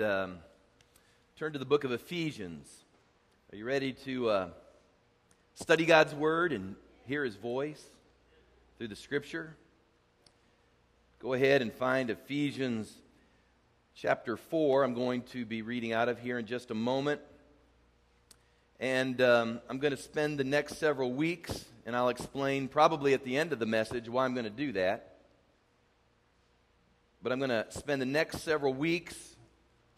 um, turn to the book of Ephesians. Are you ready to uh, study God's word and hear his voice through the scripture? Go ahead and find Ephesians chapter 4. I'm going to be reading out of here in just a moment. And um, I'm going to spend the next several weeks, and I'll explain probably at the end of the message why I'm going to do that. But I'm going to spend the next several weeks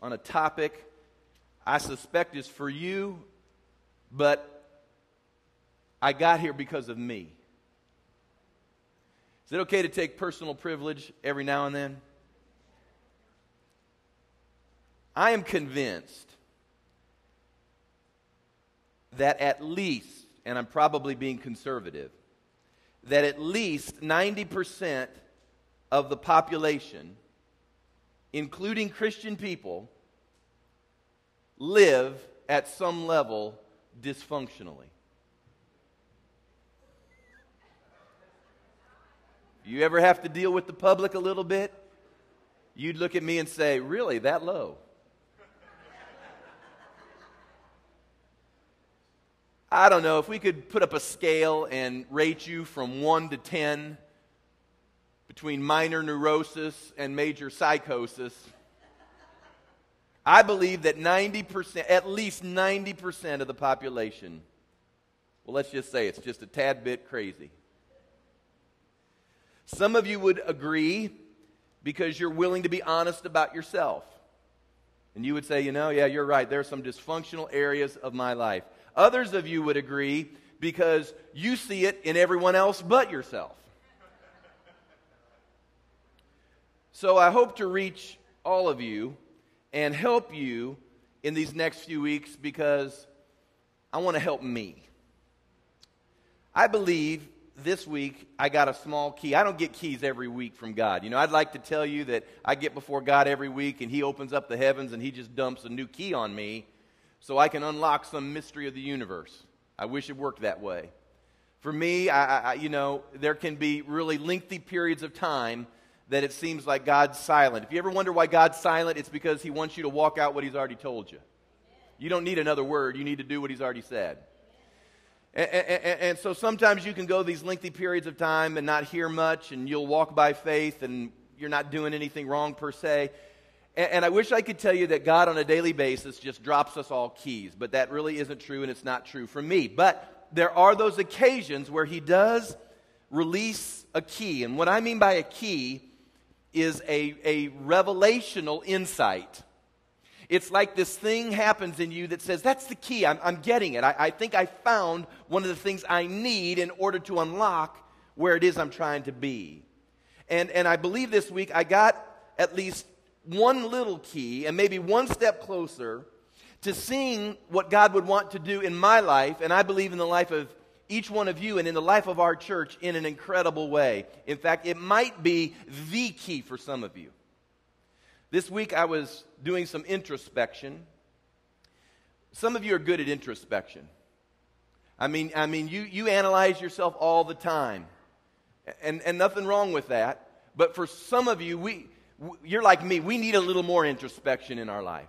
on a topic I suspect is for you, but I got here because of me. Is it okay to take personal privilege every now and then? I am convinced that at least, and I'm probably being conservative, that at least 90% of the population including Christian people, live at some level dysfunctionally. You ever have to deal with the public a little bit? You'd look at me and say, Really, that low? I don't know if we could put up a scale and rate you from 1 to 10 between minor neurosis and major psychosis. I believe that 90%, at least 90% of the population, well, let's just say it's just a tad bit crazy. Some of you would agree because you're willing to be honest about yourself. And you would say, you know, yeah, you're right. There are some dysfunctional areas of my life. Others of you would agree because you see it in everyone else but yourself. So I hope to reach all of you and help you in these next few weeks because I want to help me. I believe this week I got a small key. I don't get keys every week from God. You know, I'd like to tell you that I get before God every week and He opens up the heavens and He just dumps a new key on me so I can unlock some mystery of the universe. I wish it worked that way. For me, I, I, you know, there can be really lengthy periods of time that it seems like God's silent. If you ever wonder why God's silent, it's because He wants you to walk out what He's already told you. You don't need another word, you need to do what He's already said. And, and, and, so sometimes you can go these lengthy periods of time and not hear much, and you'll walk by faith, and you're not doing anything wrong per se. And, and I wish I could tell you that God on a daily basis just drops us all keys, but that really isn't true, and it's not true for me. But there are those occasions where He does release a key. And what I mean by a key is a, a revelational insight. It's like this thing happens in you that says, That's the key. I'm, I'm getting it. I, I think I found one of the things I need in order to unlock where it is I'm trying to be. And, and I believe this week I got at least one little key and maybe one step closer to seeing what God would want to do in my life, and I believe in the life of each one of you and in the life of our church in an incredible way. In fact, it might be the key for some of you. This week I was doing some introspection. Some of you are good at introspection. I mean, I mean you, you analyze yourself all the time. And, and nothing wrong with that. But for some of you, we, you're like me, we need a little more introspection in our life.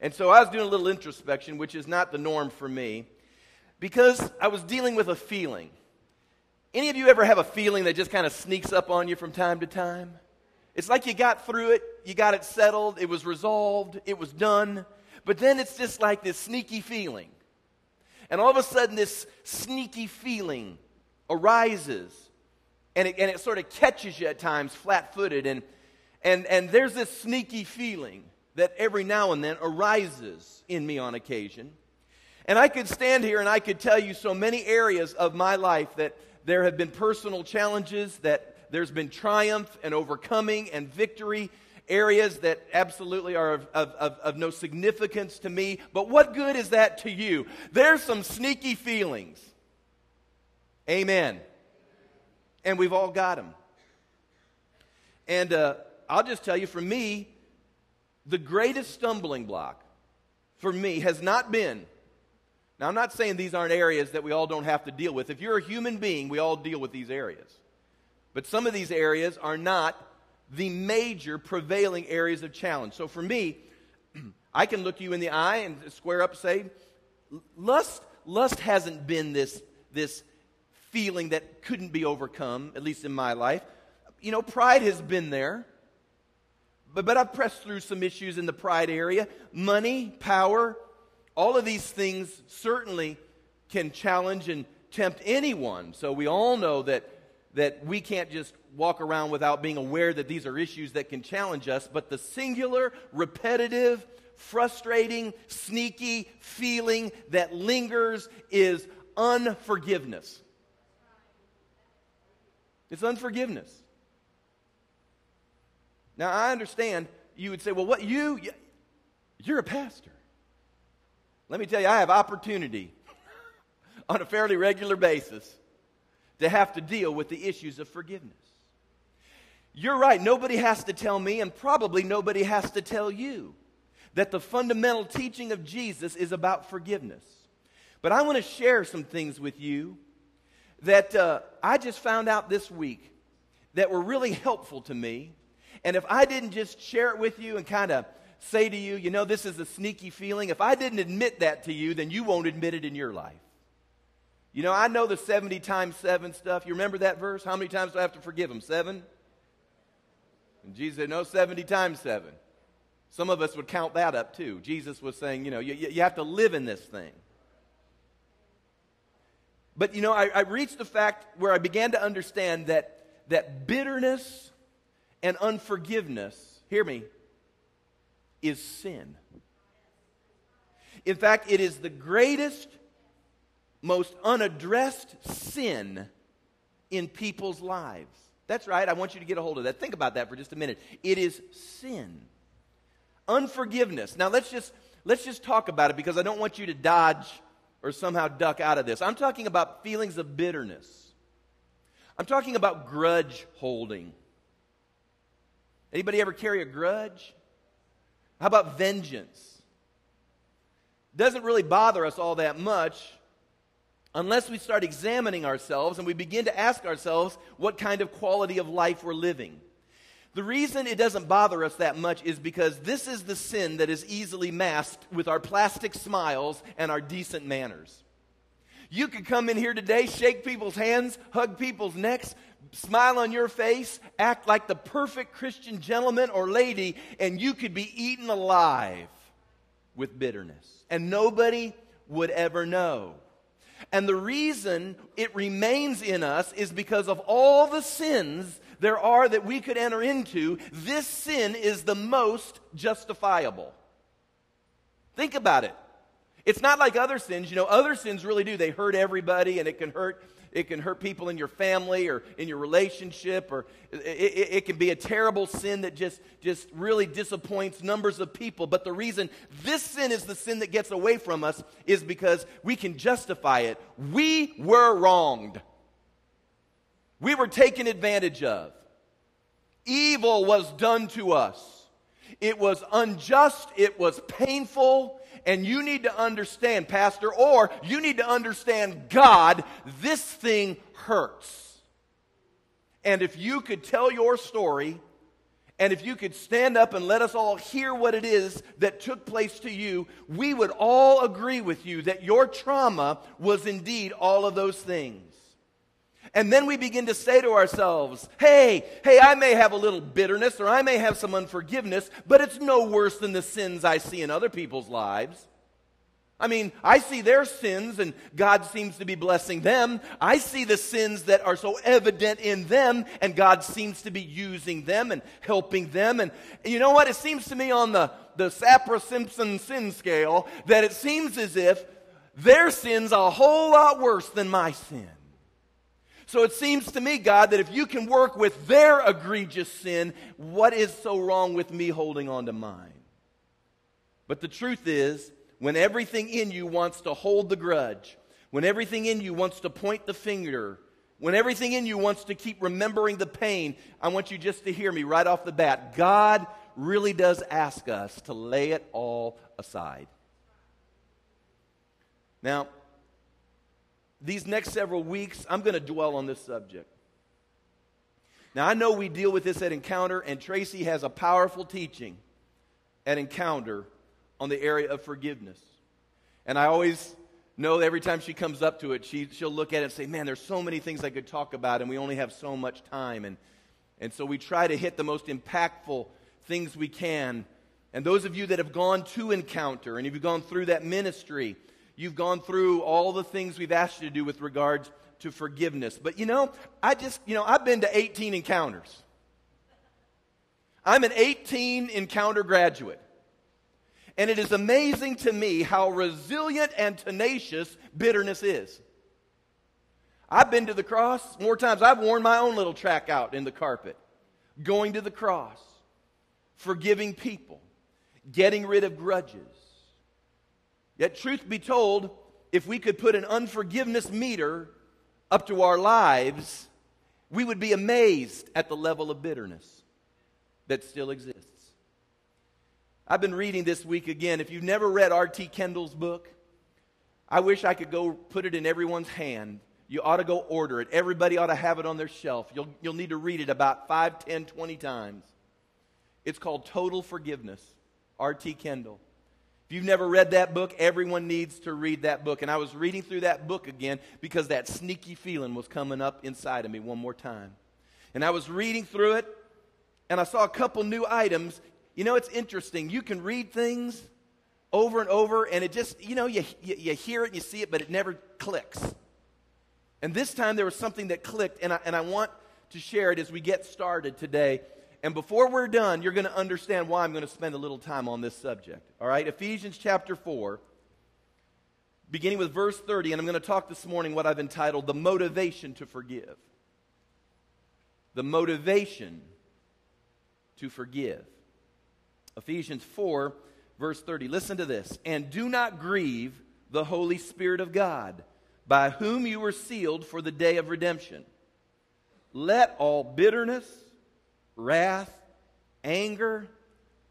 And so I was doing a little introspection, which is not the norm for me because I was dealing with a feeling. Any of you ever have a feeling that just kind of sneaks up on you from time to time? It's like you got through it, you got it settled, it was resolved, it was done, but then it's just like this sneaky feeling. And all of a sudden, this sneaky feeling arises, and it, and it sort of catches you at times flat footed. And, and, and there's this sneaky feeling that every now and then arises in me on occasion. And I could stand here and I could tell you so many areas of my life that there have been personal challenges, that there's been triumph and overcoming and victory, areas that absolutely are of, of, of, of, no significance to me. But what good is that to you? There's some sneaky feelings. Amen. And we've all got them. And uh, I'll just tell you, for me, the greatest stumbling block for me has not been now, I'm not saying these aren't areas that we all don't have to deal with. If you're a human being, we all deal with these areas. But some of these areas are not the major prevailing areas of challenge. So for me, I can look you in the eye and square up and say, lust, lust hasn't been this, this feeling that couldn't be overcome, at least in my life. You know, pride has been there. But, but I've pressed through some issues in the pride area. Money, power, all of these things certainly can challenge and tempt anyone. So we all know that, that we can't just walk around without being aware that these are issues that can challenge us. But the singular, repetitive, frustrating, sneaky feeling that lingers is unforgiveness. It's unforgiveness. Now, I understand you would say, well, what you, you're a pastor. Let me tell you, I have opportunity on a fairly regular basis to have to deal with the issues of forgiveness. You're right, nobody has to tell me, and probably nobody has to tell you that the fundamental teaching of Jesus is about forgiveness. But I want to share some things with you that uh, I just found out this week that were really helpful to me. And if I didn't just share it with you and kind of say to you, you know, this is a sneaky feeling, if I didn't admit that to you, then you won't admit it in your life. You know, I know the 70 times 7 stuff. You remember that verse? How many times do I have to forgive him? Seven? And Jesus said, no, 70 times 7. Some of us would count that up too. Jesus was saying, you know, you, you have to live in this thing. But, you know, I, I reached the fact where I began to understand that, that bitterness and unforgiveness, hear me, is sin. In fact, it is the greatest, most unaddressed sin in people's lives. That's right. I want you to get a hold of that. Think about that for just a minute. It is sin. Unforgiveness. Now let's just let's just talk about it because I don't want you to dodge or somehow duck out of this. I'm talking about feelings of bitterness. I'm talking about grudge holding. Anybody ever carry a grudge? How about vengeance? Doesn't really bother us all that much unless we start examining ourselves and we begin to ask ourselves what kind of quality of life we're living. The reason it doesn't bother us that much is because this is the sin that is easily masked with our plastic smiles and our decent manners. You could come in here today, shake people's hands, hug people's necks, smile on your face, act like the perfect Christian gentleman or lady, and you could be eaten alive with bitterness. And nobody would ever know. And the reason it remains in us is because of all the sins there are that we could enter into, this sin is the most justifiable. Think about it. It's not like other sins. You know, other sins really do. They hurt everybody and it can hurt it can hurt people in your family or in your relationship or it, it, it, can be a terrible sin that just just really disappoints numbers of people. But the reason this sin is the sin that gets away from us is because we can justify it. We were wronged. We were taken advantage of. Evil was done to us. It was unjust, it was painful, and you need to understand, Pastor, or you need to understand, God, this thing hurts. And if you could tell your story, and if you could stand up and let us all hear what it is that took place to you, we would all agree with you that your trauma was indeed all of those things. And then we begin to say to ourselves, hey, hey, I may have a little bitterness or I may have some unforgiveness, but it's no worse than the sins I see in other people's lives. I mean, I see their sins and God seems to be blessing them. I see the sins that are so evident in them and God seems to be using them and helping them. And, you know what? It seems to me on the, the Saffir-Simpson sin scale that it seems as if their sin's are a whole lot worse than my sin. So it seems to me, God, that if you can work with their egregious sin, what is so wrong with me holding on to mine? But the truth is, when everything in you wants to hold the grudge, when everything in you wants to point the finger, when everything in you wants to keep remembering the pain, I want you just to hear me right off the bat. God really does ask us to lay it all aside. Now, these next several weeks, I'm going to dwell on this subject. Now, I know we deal with this at Encounter, and Tracy has a powerful teaching at Encounter on the area of forgiveness. And I always know every time she comes up to it, she, she'll look at it and say, Man, there's so many things I could talk about, and we only have so much time. And, and so we try to hit the most impactful things we can. And those of you that have gone to Encounter and you've gone through that ministry, you've gone through all the things we've asked you to do with regards to forgiveness. But you know, I just, you know, I've been to 18 encounters. I'm an 18 encounter graduate. And it is amazing to me how resilient and tenacious bitterness is. I've been to the cross more times. I've worn my own little track out in the carpet, going to the cross, forgiving people, getting rid of grudges. Yet, truth be told, if we could put an unforgiveness meter up to our lives, we would be amazed at the level of bitterness that still exists. I've been reading this week again. If you've never read R.T. Kendall's book, I wish I could go put it in everyone's hand. You ought to go order it. Everybody ought to have it on their shelf. You'll, you'll need to read it about 5, 10, 20 times. It's called Total Forgiveness, R.T. Kendall. If you've never read that book, everyone needs to read that book. And I was reading through that book again because that sneaky feeling was coming up inside of me one more time. And I was reading through it, and I saw a couple new items you know, it's interesting. You can read things over and over, and it just, you know, you, you, you, hear it and you see it, but it never clicks. And this time there was something that clicked, and I, and I want to share it as we get started today. And before we're done, you're going to understand why I'm going to spend a little time on this subject. All right? Ephesians chapter 4, beginning with verse 30, and I'm going to talk this morning what I've entitled The Motivation to Forgive. The Motivation to Forgive. Ephesians 4, verse 30. Listen to this. And do not grieve the Holy Spirit of God, by whom you were sealed for the day of redemption. Let all bitterness, wrath, anger,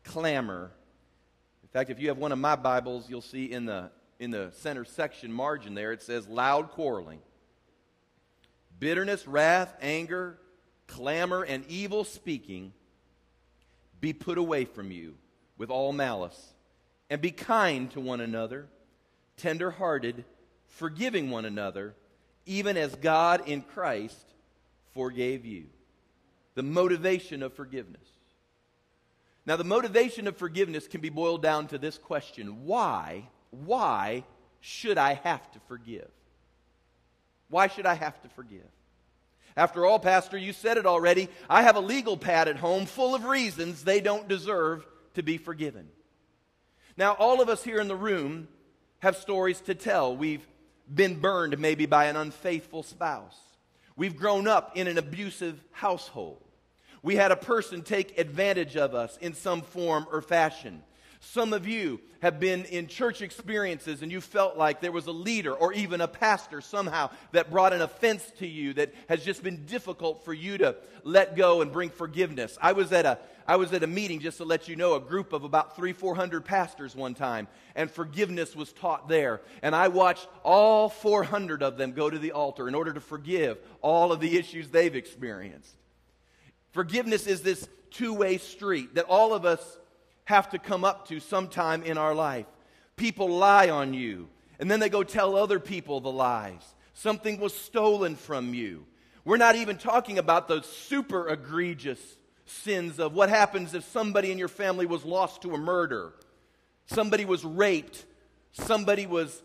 clamor. In fact, if you have one of my Bibles, you'll see in the, in the center section margin there, it says loud quarreling. Bitterness, wrath, anger, clamor, and evil speaking be put away from you with all malice, and be kind to one another, tender hearted, forgiving one another, even as God in Christ forgave you. The motivation of forgiveness. Now, the motivation of forgiveness can be boiled down to this question Why, why should I have to forgive? Why should I have to forgive? After all, Pastor, you said it already. I have a legal pad at home full of reasons they don't deserve to be forgiven. Now, all of us here in the room have stories to tell. We've been burned maybe by an unfaithful spouse. We've grown up in an abusive household. We had a person take advantage of us in some form or fashion. Some of you have been in church experiences and you felt like there was a leader or even a pastor somehow that brought an offense to you that has just been difficult for you to let go and bring forgiveness. I was at a I was at a meeting just to let you know, a group of about three, four hundred pastors one time, and forgiveness was taught there. And I watched all 400 of them go to the altar in order to forgive all of the issues they've experienced. Forgiveness is this two way street that all of us have to come up to sometime in our life. People lie on you, and then they go tell other people the lies. Something was stolen from you. We're not even talking about those super egregious sins of what happens if somebody in your family was lost to a murder, somebody was raped, somebody was,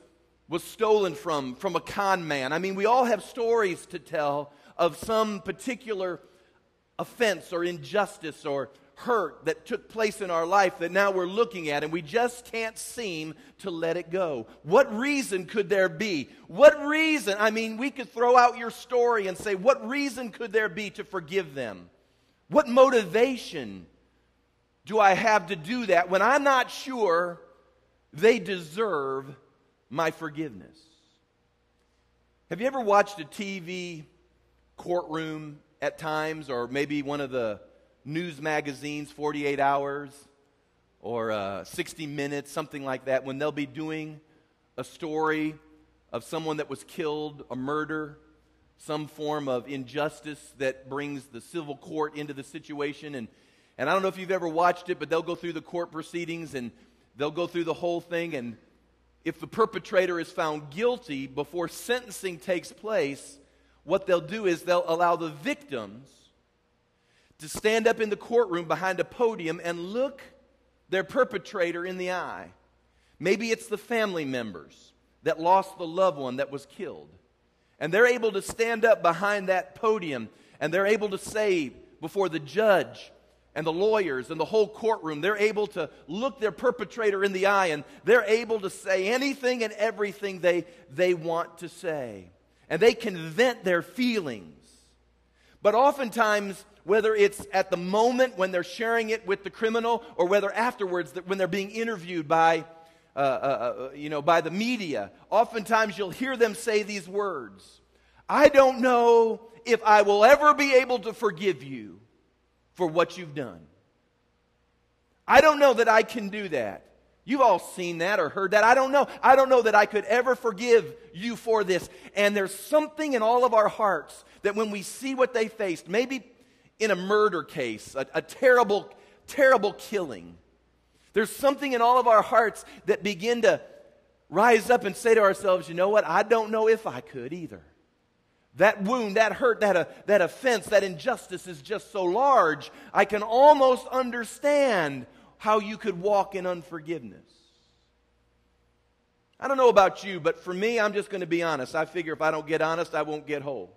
was stolen from, from a con man. I mean, we all have stories to tell of some particular offense or injustice or hurt that took place in our life that now we're looking at and we just can't seem to let it go. What reason could there be? What reason? I mean, we could throw out your story and say, what reason could there be to forgive them? What motivation do I have to do that when I'm not sure they deserve my forgiveness? Have you ever watched a TV courtroom at times, or maybe one of the news magazines, 48 Hours or uh, 60 Minutes, something like that, when they'll be doing a story of someone that was killed, a murder, some form of injustice that brings the civil court into the situation. And, and I don't know if you've ever watched it, but they'll go through the court proceedings and they'll go through the whole thing, and if the perpetrator is found guilty before sentencing takes place, what they'll do is they'll allow the victims to stand up in the courtroom behind a podium and look their perpetrator in the eye. Maybe it's the family members that lost the loved one that was killed. And they're able to stand up behind that podium and they're able to say before the judge and the lawyers and the whole courtroom, they're able to look their perpetrator in the eye and they're able to say anything and everything they, they want to say. And they can vent their feelings. But oftentimes, whether it's at the moment when they're sharing it with the criminal or whether afterwards when they're being interviewed by, uh, uh, uh, you know, by the media, oftentimes you'll hear them say these words I don't know if I will ever be able to forgive you for what you've done. I don't know that I can do that. You've all seen that or heard that. I don't know. I don't know that I could ever forgive you for this. And there's something in all of our hearts that when we see what they faced, maybe in a murder case, a, a terrible, terrible killing. There's something in all of our hearts that begin to rise up and say to ourselves, you know what? I don't know if I could either. That wound, that hurt, that, uh, that offense, that injustice is just so large, I can almost understand how you could walk in unforgiveness. I don't know about you, but for me, I'm just going to be honest. I figure if I don't get honest, I won't get whole.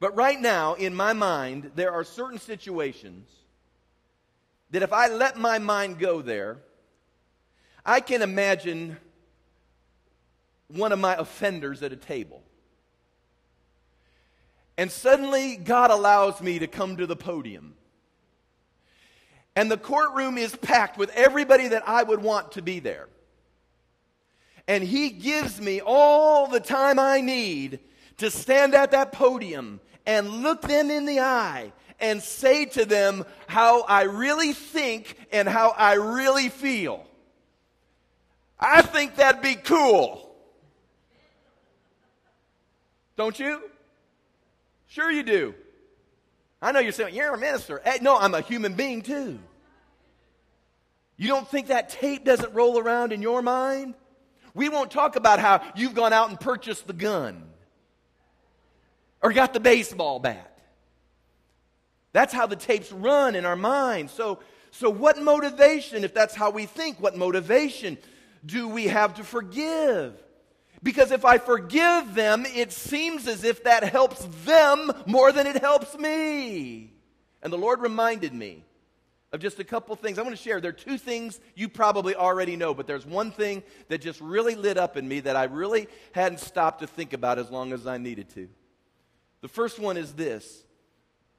But right now, in my mind, there are certain situations that if I let my mind go there, I can imagine one of my offenders at a table. And suddenly, God allows me to come to the podium. And the courtroom is packed with everybody that I would want to be there. And He gives me all the time I need to stand at that podium and look them in the eye and say to them how I really think and how I really feel. I think that'd be cool. Don't you? Sure, you do. I know you're saying, You're a minister. Hey, no, I'm a human being too. You don't think that tape doesn't roll around in your mind? We won't talk about how you've gone out and purchased the gun or got the baseball bat. That's how the tapes run in our minds. So, so what motivation, if that's how we think, what motivation do we have to forgive? Because if I forgive them, it seems as if that helps them more than it helps me. And the Lord reminded me of just a couple things. I want to share. There are two things you probably already know, but there's one thing that just really lit up in me that I really hadn't stopped to think about as long as I needed to. The first one is this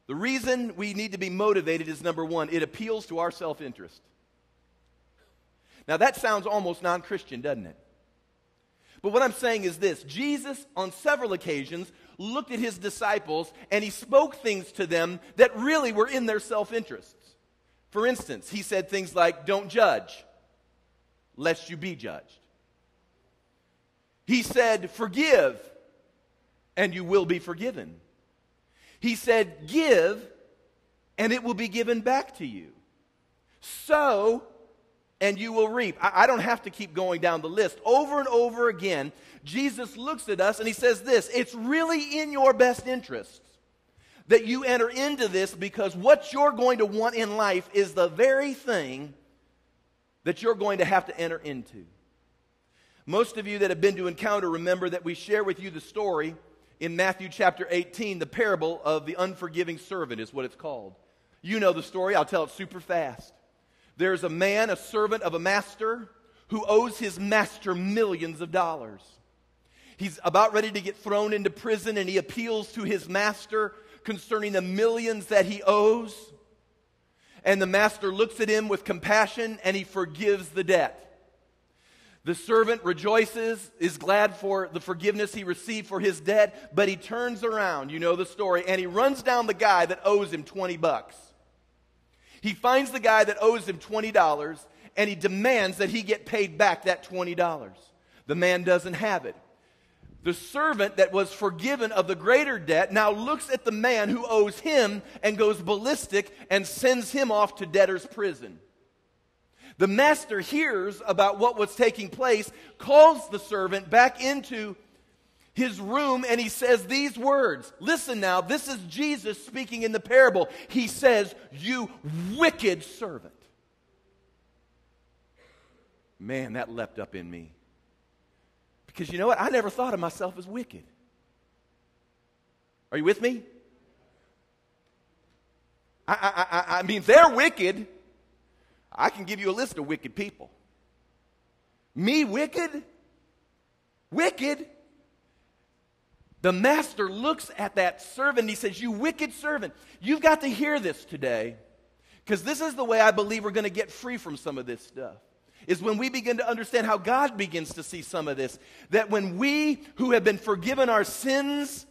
the reason we need to be motivated is number one, it appeals to our self interest. Now, that sounds almost non Christian, doesn't it? But what I'm saying is this Jesus, on several occasions, looked at his disciples and he spoke things to them that really were in their self interests. For instance, he said things like, Don't judge, lest you be judged. He said, Forgive, and you will be forgiven. He said, Give, and it will be given back to you. Sow, and you will reap. I, I, don't have to keep going down the list. Over and over again, Jesus looks at us and he says this It's really in your best interest that you enter into this because what you're going to want in life is the very thing that you're going to have to enter into. Most of you that have been to Encounter remember that we share with you the story in Matthew chapter 18, the parable of the unforgiving servant is what it's called. You know the story, I'll tell it super fast. There's a man, a servant of a master, who owes his master millions of dollars. He's about ready to get thrown into prison, and he appeals to his master concerning the millions that he owes. And the master looks at him with compassion and he forgives the debt. The servant rejoices, is glad for the forgiveness he received for his debt, but he turns around, you know the story, and he runs down the guy that owes him 20 bucks. He finds the guy that owes him $20 and he demands that he get paid back that $20. The man doesn't have it. The servant that was forgiven of the greater debt now looks at the man who owes him and goes ballistic and sends him off to debtor's prison. The master hears about what was taking place, calls the servant back into his room, and he says these words. Listen now, this is Jesus speaking in the parable. He says, You wicked servant. Man, that leapt up in me. Because you know what? I never thought of myself as wicked. Are you with me? I, I, I, I mean, they're wicked. I can give you a list of wicked people. Me, wicked? Wicked? The master looks at that servant he says, You wicked servant, you've got to hear this today because this is the way I believe we're going to get free from some of this stuff. Is when we begin to understand how God begins to see some of this. That when we who have been forgiven our sins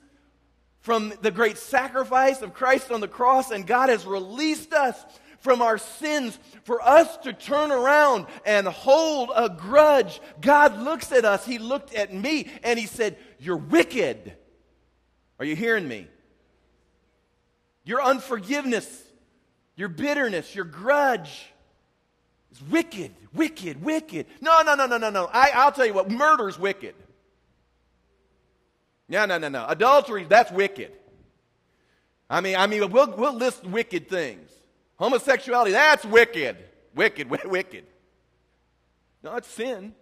from the great sacrifice of Christ on the cross, and God has released us from our sins for us to turn around and hold a grudge. God looks at us. He looked at me and He said, You're wicked. Are you hearing me? Your unforgiveness, your bitterness, your grudge is wicked, wicked, wicked. No, no, no, no, no, no. I, I'll tell you what, murder's wicked. Yeah, no, no, no. Adultery, that's wicked. I mean, I mean, we'll, we'll list wicked things. Homosexuality, that's wicked. Wicked, wicked. No, it's sin.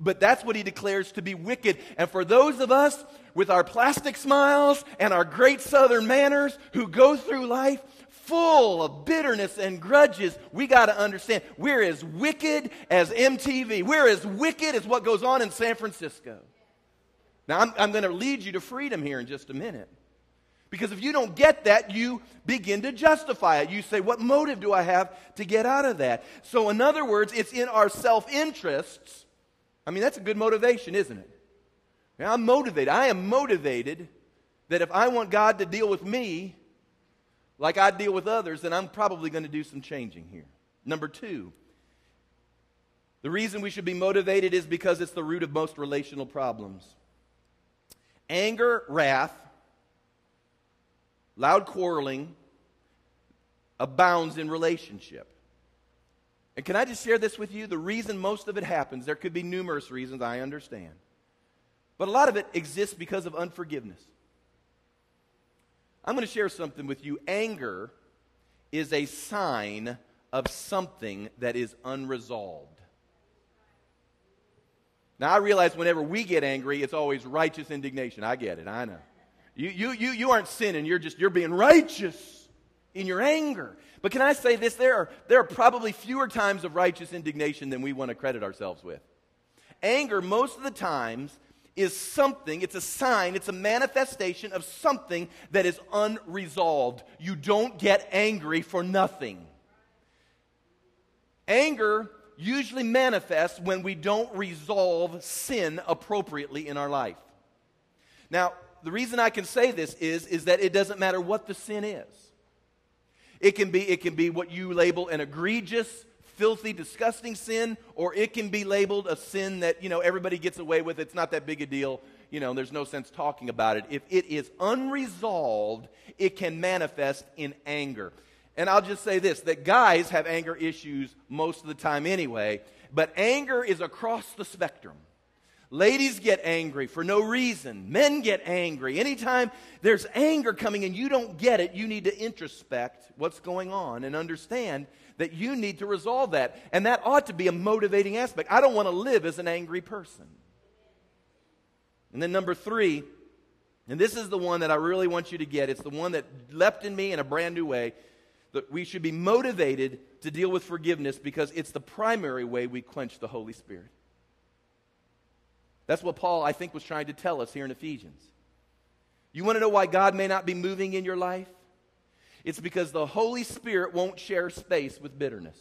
But that's what he declares to be wicked. And for those of us with our plastic smiles and our great southern manners who go through life full of bitterness and grudges, we got to understand we're as wicked as MTV. We're as wicked as what goes on in San Francisco. Now, I'm, I'm going to lead you to freedom here in just a minute. Because if you don't get that, you begin to justify it. You say, What motive do I have to get out of that? So, in other words, it's in our self interests I mean, that's a good motivation, isn't it? Now, I'm motivated. I am motivated that if I want God to deal with me like I deal with others, then I'm probably going to do some changing here. Number two, the reason we should be motivated is because it's the root of most relational problems. Anger, wrath, loud quarreling abounds in relationship. And can I just share this with you? The reason most of it happens, there could be numerous reasons, I understand. But a lot of it exists because of unforgiveness. I'm going to share something with you. Anger is a sign of something that is unresolved. Now, I realize whenever we get angry, it's always righteous indignation. I get it, I know. You, you, you, you aren't sinning, you're just, you're being righteous in your anger. But can I say this? There are, there are probably fewer times of righteous indignation than we want to credit ourselves with. Anger, most of the times, is something, it's a sign, it's a manifestation of something that is unresolved. You don't get angry for nothing. Anger usually manifests when we don't resolve sin appropriately in our life. Now, the reason I can say this is, is that it doesn't matter what the sin is. It can be, it can be what you label an egregious, filthy, disgusting sin, or it can be labeled a sin that, you know, everybody gets away with. It's not that big a deal. You know, there's no sense talking about it. If it is unresolved, it can manifest in anger. And I'll just say this that guys have anger issues most of the time anyway, but anger is across the spectrum. Ladies get angry for no reason. Men get angry. Anytime there's anger coming and you don't get it, you need to introspect what's going on and understand that you need to resolve that. And that ought to be a motivating aspect. I don't want to live as an angry person. And then, number three, and this is the one that I really want you to get. It's the one that leapt in me in a brand new way. That we should be motivated to deal with forgiveness because it's the primary way we quench the Holy Spirit. That's what Paul, I think, was trying to tell us here in Ephesians. You want to know why God may not be moving in your life? It's because the Holy Spirit won't share space with bitterness.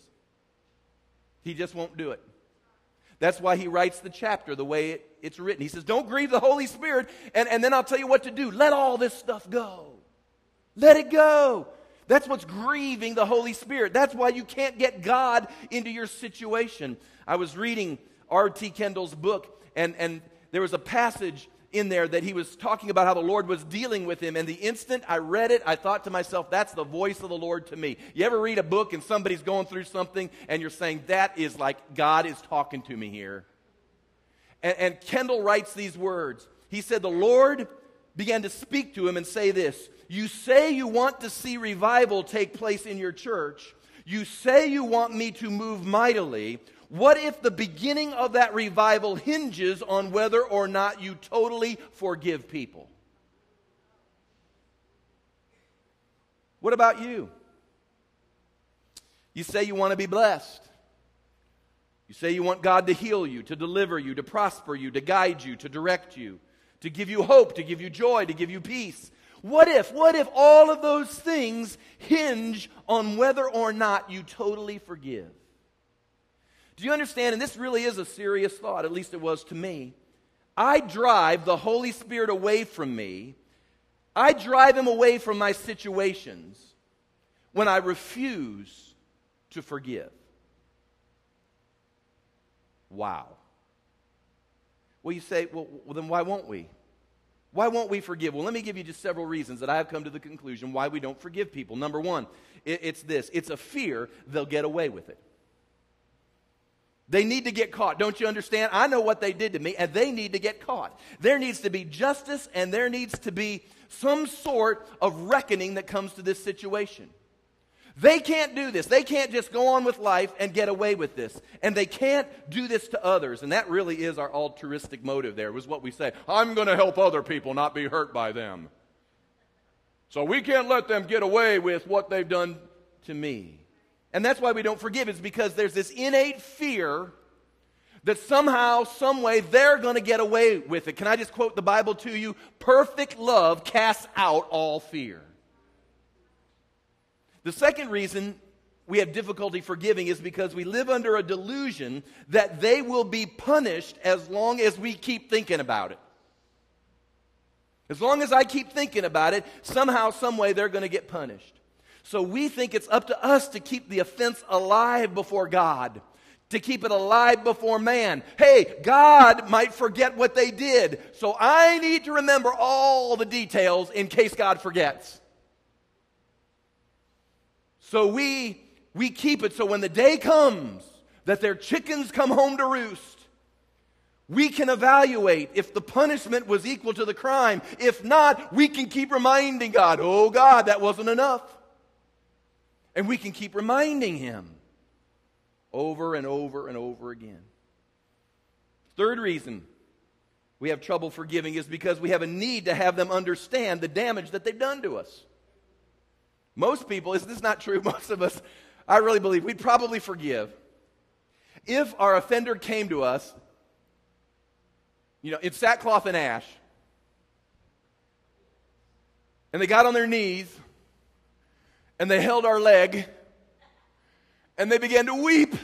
He just won't do it. That's why he writes the chapter the way it, it's written. He says, Don't grieve the Holy Spirit, and, and then I'll tell you what to do. Let all this stuff go. Let it go. That's what's grieving the Holy Spirit. That's why you can't get God into your situation. I was reading R.T. Kendall's book, and, and there was a passage in there that he was talking about how the Lord was dealing with him. And the instant I read it, I thought to myself, that's the voice of the Lord to me. You ever read a book and somebody's going through something and you're saying, that is like God is talking to me here? And, and Kendall writes these words. He said, The Lord began to speak to him and say this You say you want to see revival take place in your church. You say you want me to move mightily. What if the beginning of that revival hinges on whether or not you totally forgive people? What about you? You say you want to be blessed. You say you want God to heal you, to deliver you, to prosper you, to guide you, to direct you, to give you hope, to give you joy, to give you peace. What if, what if all of those things hinge on whether or not you totally forgive? Do you understand? And this really is a serious thought, at least it was to me. I drive the Holy Spirit away from me. I drive him away from my situations when I refuse to forgive. Wow. Well, you say, well, then why won't we? Why won't we forgive? Well, let me give you just several reasons that I have come to the conclusion why we don't forgive people. Number one, it's this it's a fear they'll get away with it. They need to get caught. Don't you understand? I know what they did to me, and they need to get caught. There needs to be justice, and there needs to be some sort of reckoning that comes to this situation. They can't do this. They can't just go on with life and get away with this. And they can't do this to others. And that really is our altruistic motive there, was what we say. I'm going to help other people, not be hurt by them. So we can't let them get away with what they've done to me. And that's why we don't forgive, is because there's this innate fear that somehow, some way, they're going to get away with it. Can I just quote the Bible to you? Perfect love casts out all fear. The second reason we have difficulty forgiving is because we live under a delusion that they will be punished as long as we keep thinking about it. As long as I keep thinking about it, somehow, some way, they're going to get punished. So we think it's up to us to keep the offense alive before God, to keep it alive before man. Hey, God might forget what they did, so I need to remember all the details in case God forgets. So we, we keep it so when the day comes that their chickens come home to roost, we can evaluate if the punishment was equal to the crime. If not, we can keep reminding God, oh God, that wasn't enough. And we can keep reminding Him over and over and over again. Third reason we have trouble forgiving is because we have a need to have them understand the damage that they've done to us. Most people, is this not true? Most of us, I really believe, we'd probably forgive if our offender came to us, you know, in sackcloth and ash, and they got on their knees, and they held our leg, and they began to weep,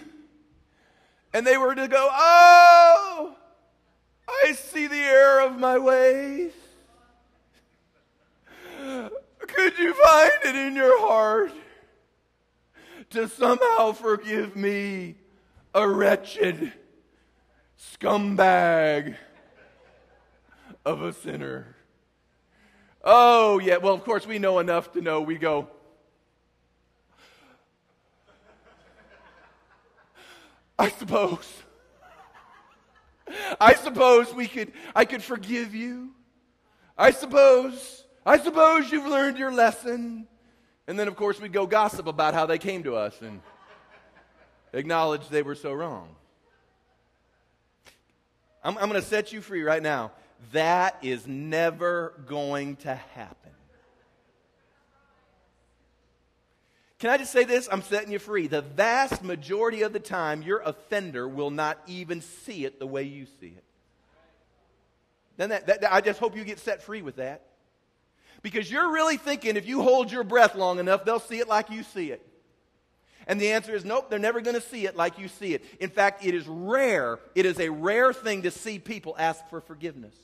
and they were to go, Oh, I see the error of my ways. Could you find it in your heart to somehow forgive me, a wretched scumbag of a sinner? Oh, yeah. Well, of course, we know enough to know we go, I suppose. I suppose we could I could forgive you. I suppose I suppose you've learned your lesson. And then, of course, we'd go gossip about how they came to us and acknowledge they were so wrong. I'm, I'm going to set you free right now. That is never going to happen. Can I just say this? I'm setting you free. The vast majority of the time, your offender will not even see it the way you see it. Then that, that, I just hope you get set free with that. Because you're really thinking if you hold your breath long enough, they'll see it like you see it. And the answer is nope, they're never going to see it like you see it. In fact, it is rare, it is a rare thing to see people ask for forgiveness.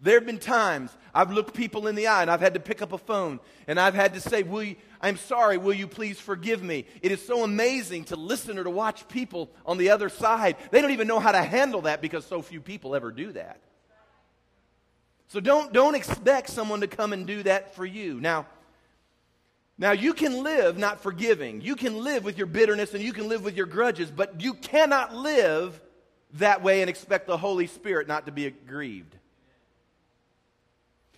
There have been times I've looked people in the eye and I've had to pick up a phone and I've had to say, will you, I'm sorry, will you please forgive me? It is so amazing to listen or to watch people on the other side. They don't even know how to handle that because so few people ever do that. So don't, don't expect someone to come and do that for you. Now, now, you can live not forgiving. You can live with your bitterness and you can live with your grudges, but you cannot live that way and expect the Holy Spirit not to be aggrieved.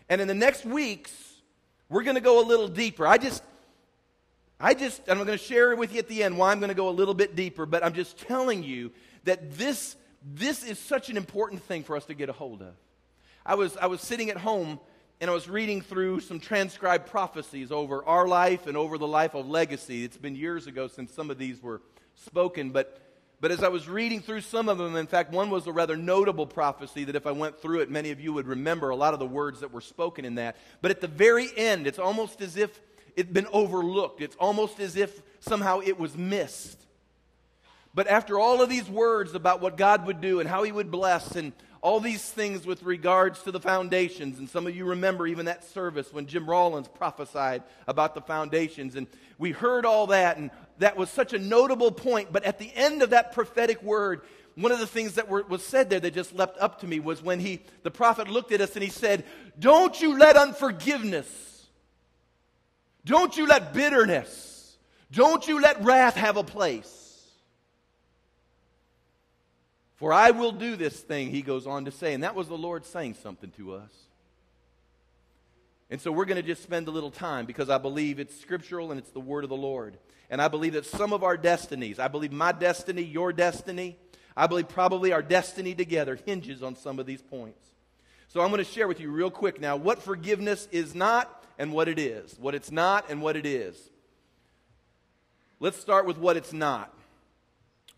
And in the next weeks, we're going to go a little deeper. I just, I just, I'm going to share with you at the end why I'm going to go a little bit deeper, but I'm just telling you that this, this is such an important thing for us to get a hold of. I was, I was sitting at home and I was reading through some transcribed prophecies over our life and over the life of legacy. It's been years ago since some of these were spoken, but, but as I was reading through some of them, in fact, one was a rather notable prophecy that if I went through it, many of you would remember a lot of the words that were spoken in that. But at the very end, it's almost as if it'd been overlooked, it's almost as if somehow it was missed. But after all of these words about what God would do and how He would bless and all these things with regards to the foundations. And some of you remember even that service when Jim Rollins prophesied about the foundations. And we heard all that, and that was such a notable point. But at the end of that prophetic word, one of the things that were, was said there that just leapt up to me was when he, the prophet looked at us and he said, Don't you let unforgiveness, don't you let bitterness, don't you let wrath have a place. For I will do this thing, he goes on to say. And that was the Lord saying something to us. And so we're going to just spend a little time because I believe it's scriptural and it's the word of the Lord. And I believe that some of our destinies, I believe my destiny, your destiny, I believe probably our destiny together hinges on some of these points. So I'm going to share with you real quick now what forgiveness is not and what it is. What it's not and what it is. Let's start with what it's not.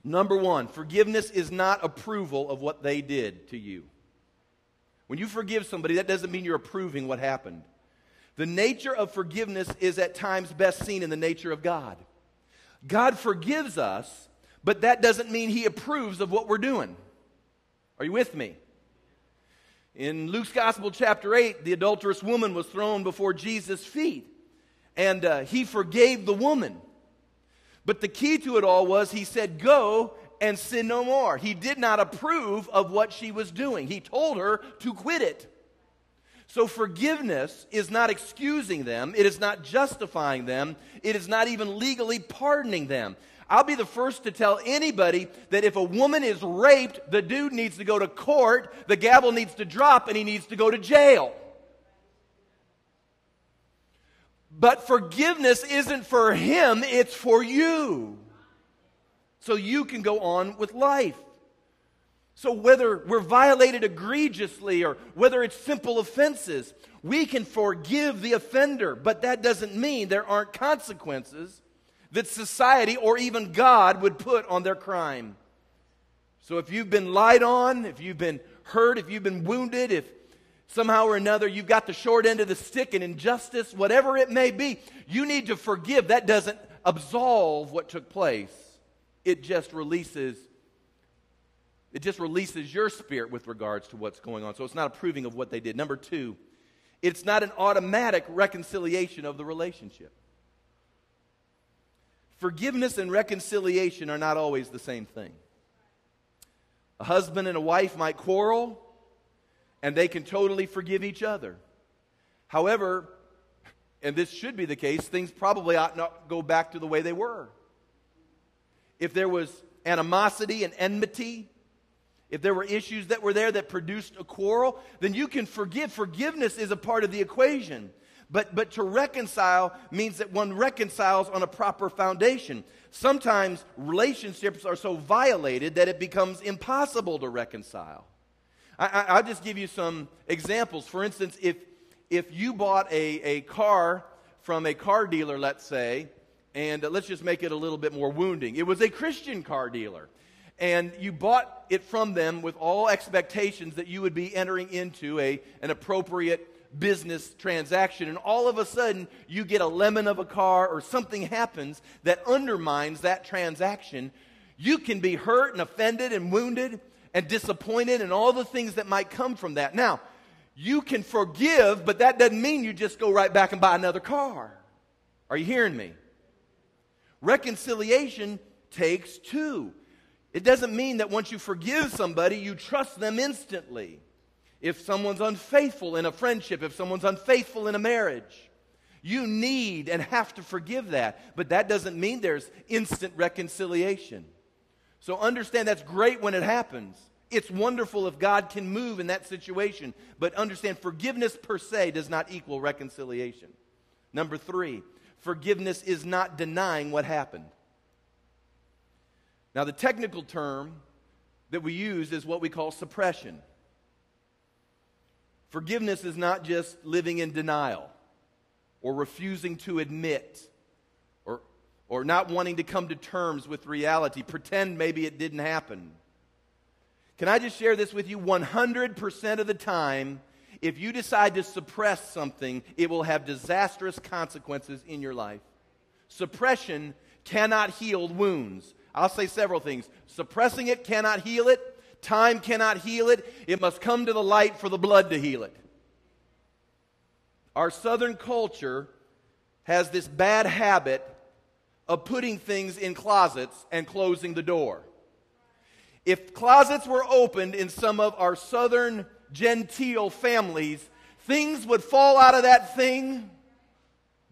Number one, forgiveness is not approval of what they did to you. When you forgive somebody, that doesn't mean you're approving what happened. The nature of forgiveness is at times best seen in the nature of God. God forgives us, but that doesn't mean He approves of what we're doing. Are you with me? In Luke's Gospel, chapter 8, the adulterous woman was thrown before Jesus' feet, and uh, He forgave the woman. But the key to it all was he said, Go and sin no more. He did not approve of what she was doing, he told her to quit it. So forgiveness is not excusing them, it is not justifying them, it is not even legally pardoning them. I'll be the first to tell anybody that if a woman is raped, the dude needs to go to court, the gavel needs to drop, and he needs to go to jail. But forgiveness isn't for him, it's for you. So you can go on with life. So whether we're violated egregiously or whether it's simple offenses, we can forgive the offender, but that doesn't mean there aren't consequences that society or even God would put on their crime. So if you've been lied on, if you've been hurt, if you've been wounded, if somehow or another you've got the short end of the stick and injustice, whatever it may be, you need to forgive. That doesn't absolve what took place. It just releases it just releases your spirit with regards to what's going on. So it's not approving of what they did. Number 2, it's not an automatic reconciliation of the relationship. Forgiveness and reconciliation are not always the same thing. A husband and a wife might quarrel, and they can totally forgive each other. However, and this should be the case, things probably ought not go back to the way they were. If there was animosity and enmity, if there were issues that were there that produced a quarrel, then you can forgive. Forgiveness is a part of the equation. But, but to reconcile means that one reconciles on a proper foundation. Sometimes relationships are so violated that it becomes impossible to reconcile. I, will just give you some examples. For instance, if, if you bought a, a car from a car dealer, let's say, and let's just make it a little bit more wounding. It was a Christian car dealer. And you bought it from them with all expectations that you would be entering into a, an appropriate business transaction. And all of a sudden, you get a lemon of a car or something happens that undermines that transaction. You can be hurt and offended and wounded and disappointed and all the things that might come from that. Now, you can forgive, but that doesn't mean you just go right back and buy another car. Are you hearing me? Reconciliation takes two. It doesn't mean that once you forgive somebody, you trust them instantly. If someone's unfaithful in a friendship, if someone's unfaithful in a marriage. You need and have to forgive that. But that doesn't mean there's instant reconciliation. So understand that's great when it happens. It's wonderful if God can move in that situation. But understand forgiveness per se does not equal reconciliation. Number three, forgiveness is not denying what happened. Now, the technical term that we use is what we call suppression. Forgiveness is not just living in denial or refusing to admit or, or not wanting to come to terms with reality, pretend maybe it didn't happen. Can I just share this with you? 100% of the time, if you decide to suppress something, it will have disastrous consequences in your life. Suppression cannot heal wounds. I'll say several things. Suppressing it cannot heal it. Time cannot heal it. It must come to the light for the blood to heal it. Our southern culture has this bad habit of putting things in closets and closing the door. If closets were opened in some of our southern genteel families, things would fall out of that thing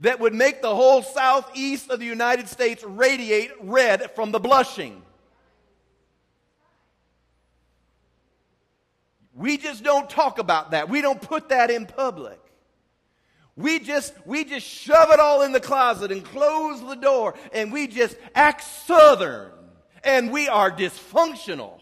that would make the whole southeast of the United States radiate red from the blushing. We just don't talk about that. We don't put that in public. We just, we just shove it all in the closet and close the door and we just act southern and we are dysfunctional.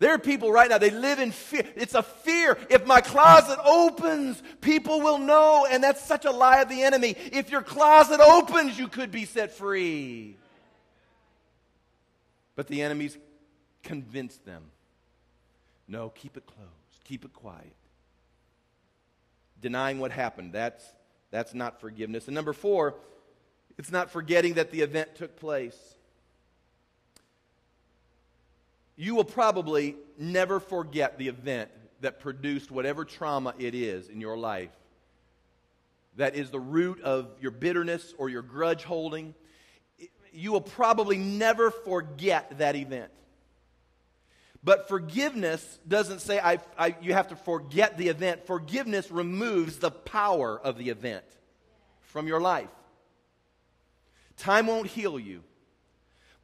There are people right now, they live in fear. It's a fear. If my closet opens, people will know. And that's such a lie of the enemy. If your closet opens, you could be set free. But the enemy's convinced them no, keep it closed, keep it quiet. Denying what happened, that's, that's not forgiveness. And number four, it's not forgetting that the event took place. You will probably never forget the event that produced whatever trauma it is in your life that is the root of your bitterness or your grudge holding. You will probably never forget that event. But forgiveness doesn't say I, I, you have to forget the event. Forgiveness removes the power of the event from your life. Time won't heal you.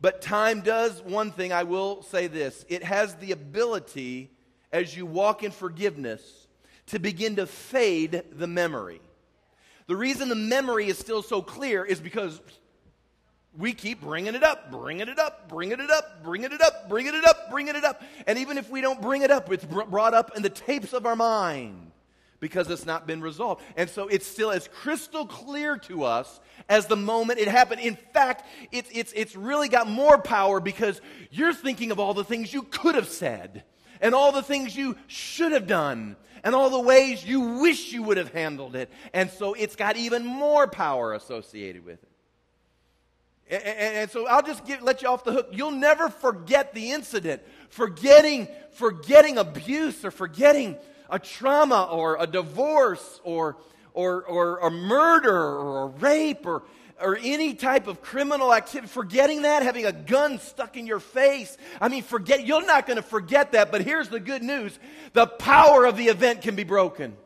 But time does one thing, I will say this it has the ability, as you walk in forgiveness, to begin to fade the memory. The reason the memory is still so clear is because we keep bringing it up, bringing it up, bringing it up, bringing it up, bringing it up, bringing it up. And even if we don't bring it up, it's brought up in the tapes of our mind because it's not been resolved. And so it's still as crystal clear to us as the moment it happened. In fact, it's, it's, it's really got more power because you're thinking of all the things you could have said and all the things you should have done and all the ways you wish you would have handled it. And so it's got even more power associated with it. And, and, so I'll just give, let you off the hook. You'll never forget the incident. Forgetting, forgetting abuse or forgetting a trauma or a divorce or, or, or a murder or a rape or, or any type of criminal activity, forgetting that, having a gun stuck in your face. I mean, forget, you're not going to forget that, but here's the good news the power of the event can be broken.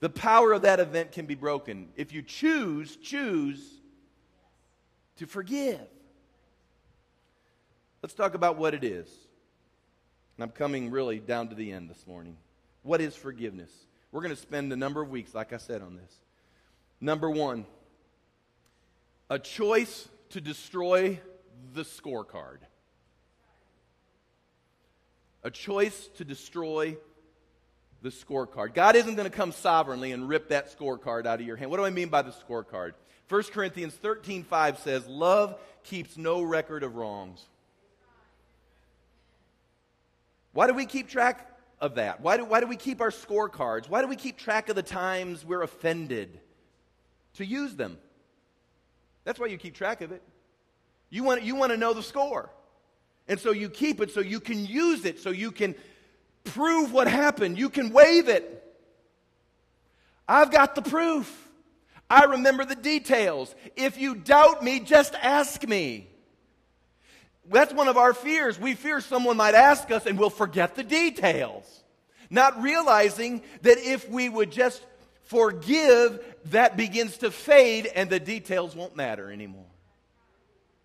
The power of that event can be broken. If you choose, choose to forgive. Let's talk about what it is. And I'm coming really down to the end this morning. What is forgiveness? We're going to spend a number of weeks, like I said, on this. Number one, a choice to destroy the scorecard. A choice to destroy the scorecard. God isn't going to come sovereignly and rip that scorecard out of your hand. What do I mean by the scorecard? 1 Corinthians 13 5 says, Love keeps no record of wrongs. Why do we keep track of that? Why do, why do we keep our scorecards? Why do we keep track of the times we're offended? To use them. That's why you keep track of it. You want, you want to know the score. And so you keep it so you can use it, so you can prove what happened. You can waive it. I've got the proof. I remember the details. If you doubt me, just ask me. That's one of our fears. We fear someone might ask us and we'll forget the details. Not realizing that if we would just forgive, that begins to fade and the details won't matter anymore.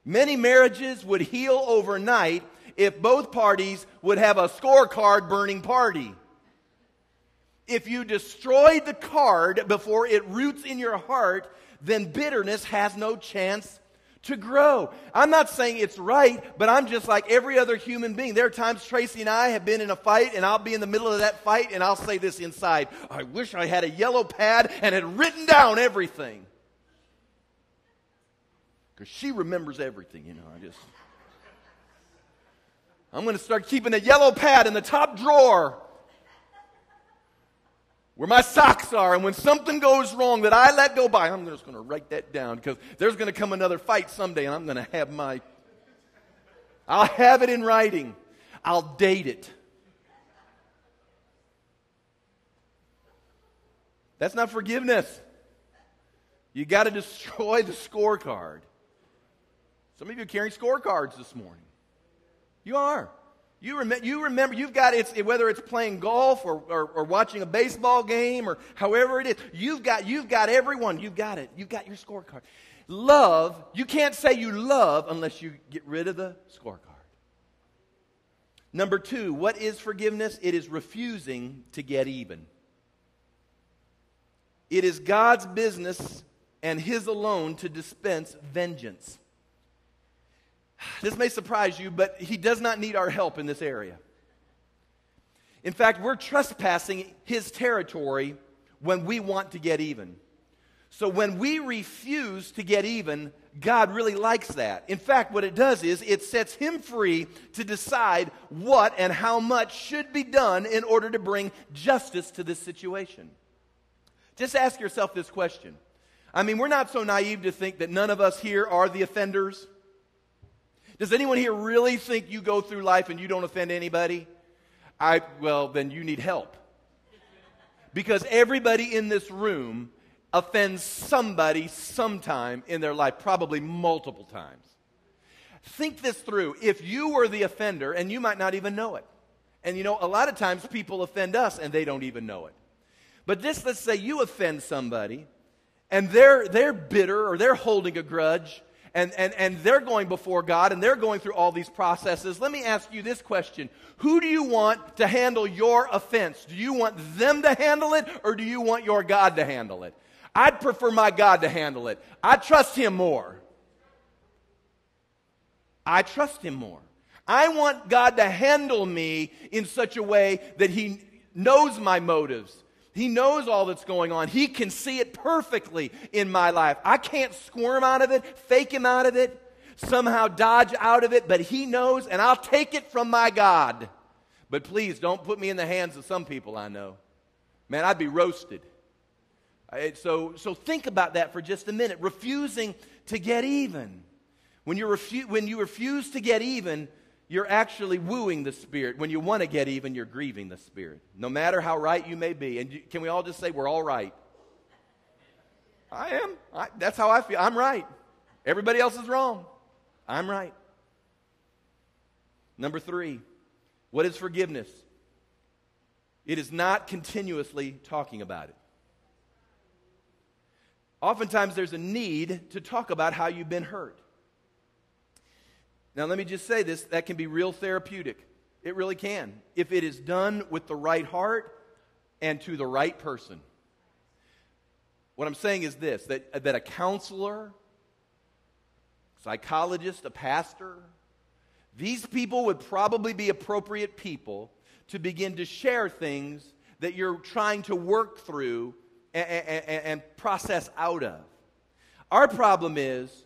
Many marriages would heal overnight if both parties would have a scorecard burning party. If you destroy the card before it roots in your heart, then bitterness has no chance to grow. I'm not saying it's right, but I'm just like every other human being. There are times Tracy and I have been in a fight, and I'll be in the middle of that fight, and I'll say this inside I wish I had a yellow pad and had written down everything. Because she remembers everything, you know. I just. I'm going to start keeping a yellow pad in the top drawer where my socks are, and when something goes wrong that I let go by, I'm just going to write that down because there's going to come another fight someday, and I'm going to have my. I'll have it in writing. I'll date it. That's not forgiveness. You got to destroy the scorecard. Some of you are carrying scorecards this morning. You are. You, rem- you remember, you've got it's, whether it's playing golf or, or, or, watching a baseball game or however it is, you've got, you've got everyone. You've got it. You've got your scorecard. Love, you can't say you love unless you get rid of the scorecard. Number two, what is forgiveness? It is refusing to get even. It is God's business and His alone to dispense vengeance. This may surprise you, but he does not need our help in this area. In fact, we're trespassing his territory when we want to get even. So when we refuse to get even, God really likes that. In fact, what it does is it sets him free to decide what and how much should be done in order to bring justice to this situation. Just ask yourself this question. I mean, we're not so naive to think that none of us here are the offenders. Does anyone here really think you go through life and you don't offend anybody? I, well, then you need help. Because everybody in this room offends somebody sometime in their life, probably multiple times. Think this through. If you were the offender, and you might not even know it, and you know, a lot of times people offend us and they don't even know it. But this, let's say you offend somebody, and they're, they're bitter or they're holding a grudge, and, and, and they're going before God and they're going through all these processes. Let me ask you this question Who do you want to handle your offense? Do you want them to handle it or do you want your God to handle it? I'd prefer my God to handle it. I trust Him more. I trust Him more. I want God to handle me in such a way that He knows my motives he knows all that's going on. He can see it perfectly in my life. I can't squirm out of it, fake him out of it, somehow dodge out of it, but he knows, and I'll take it from my God. But please don't put me in the hands of some people I know. Man, I'd be roasted. So, so think about that for just a minute. Refusing to get even. When, you refu- when you refuse to get even, you're actually wooing the Spirit. When you want to get even, you're grieving the Spirit. No matter how right you may be. And you, can we all just say we're all right? I am. I, that's how I feel. I'm right. Everybody else is wrong. I'm right. Number three, what is forgiveness? It is not continuously talking about it. Oftentimes, there's a need to talk about how you've been hurt. Now, let me just say this that can be real therapeutic. It really can. If it is done with the right heart and to the right person. What I'm saying is this that, that a counselor, psychologist, a pastor, these people would probably be appropriate people to begin to share things that you're trying to work through and, and, and process out of. Our problem is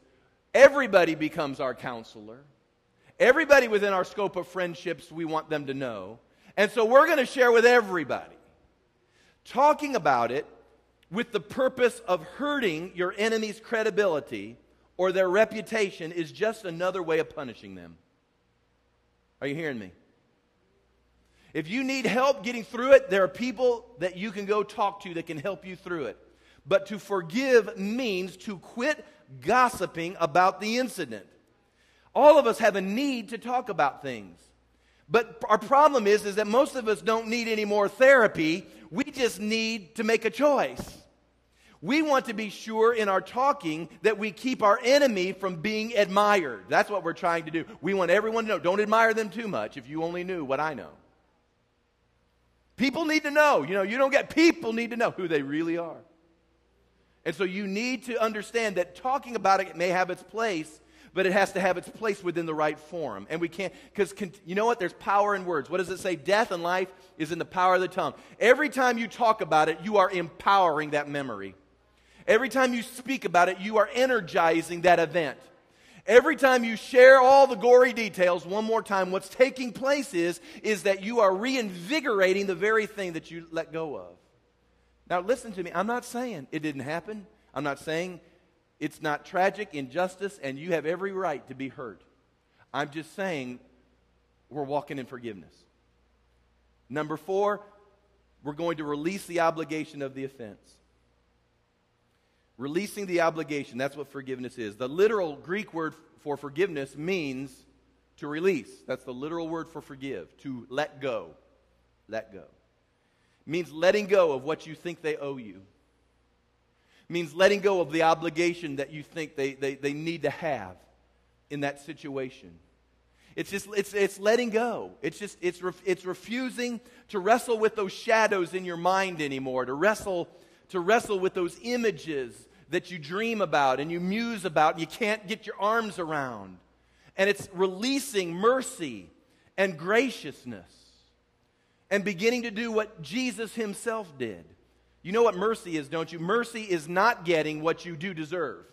everybody becomes our counselor. Everybody within our scope of friendships, we want them to know. And so we're going to share with everybody. Talking about it with the purpose of hurting your enemy's credibility or their reputation is just another way of punishing them. Are you hearing me? If you need help getting through it, there are people that you can go talk to that can help you through it. But to forgive means to quit gossiping about the incident. All of us have a need to talk about things. But our problem is, is that most of us don't need any more therapy. We just need to make a choice. We want to be sure in our talking that we keep our enemy from being admired. That's what we're trying to do. We want everyone to know. Don't admire them too much if you only knew what I know. People need to know. You know, you don't get people need to know who they really are. And so you need to understand that talking about it may have its place, but it has to have its place within the right form. And we can't, because you know what? There's power in words. What does it say? Death and life is in the power of the tongue. Every time you talk about it, you are empowering that memory. Every time you speak about it, you are energizing that event. Every time you share all the gory details, one more time, what's taking place is, is that you are reinvigorating the very thing that you let go of. Now, listen to me. I'm not saying it didn't happen. I'm not saying it's not tragic, injustice, and you have every right to be hurt. I'm just saying we're walking in forgiveness. Number four, we're going to release the obligation of the offense. Releasing the obligation, that's what forgiveness is. The literal Greek word for forgiveness means to release. That's the literal word for forgive, to let go. Let go means letting go of what you think they owe you. Means letting go of the obligation that you think they, they, they need to have in that situation. It's just it's, it's letting go. It's just it's, it's refusing to wrestle with those shadows in your mind anymore, to wrestle to wrestle with those images that you dream about and you muse about and you can't get your arms around. And it's releasing mercy and graciousness and beginning to do what Jesus himself did. You know what mercy is, don't you? Mercy is not getting what you do deserve.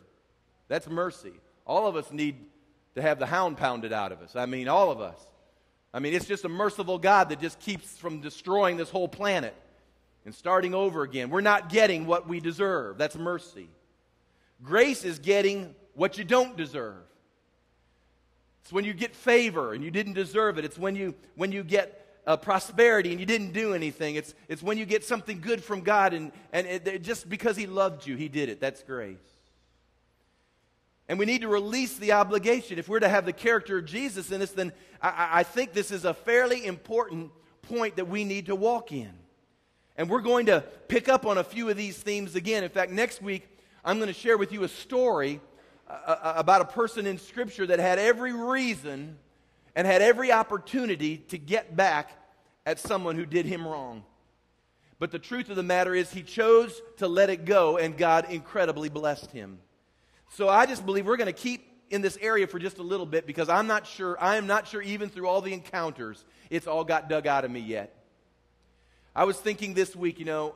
That's mercy. All of us need to have the hound pounded out of us. I mean, all of us. I mean, it's just a merciful God that just keeps from destroying this whole planet and starting over again. We're not getting what we deserve. That's mercy. Grace is getting what you don't deserve. It's when you get favor and you didn't deserve it. It's when you when you get uh, prosperity and you didn't do anything. It's, it's when you get something good from God and, and it, just because He loved you, He did it. That's grace. And we need to release the obligation. If we're to have the character of Jesus in us, then I, I think this is a fairly important point that we need to walk in. And we're going to pick up on a few of these themes again. In fact, next week, I'm going to share with you a story uh, uh about a person in Scripture that had every reason and had every opportunity to get back at someone who did him wrong. But the truth of the matter is, he chose to let it go, and God incredibly blessed him. So I just believe we're going to keep in this area for just a little bit because I'm not sure, I am not sure, even through all the encounters, it's all got dug out of me yet. I was thinking this week, you know,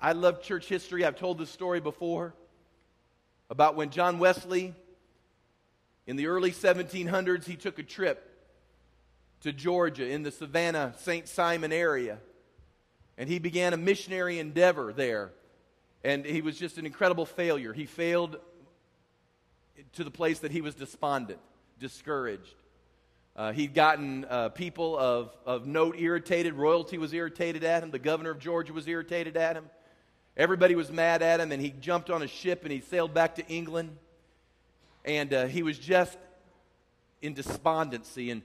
I love church history. I've told this story before about when John Wesley, in the early 1700s, he took a trip to Georgia in the Savannah, St. Simon area. And he began a missionary endeavor there. And he was just an incredible failure. He failed to the place that he was despondent, discouraged. Uh, he'd gotten uh, people of, of note irritated. Royalty was irritated at him. The governor of Georgia was irritated at him. Everybody was mad at him, and he jumped on a ship and he sailed back to England. And uh, he was just in despondency. And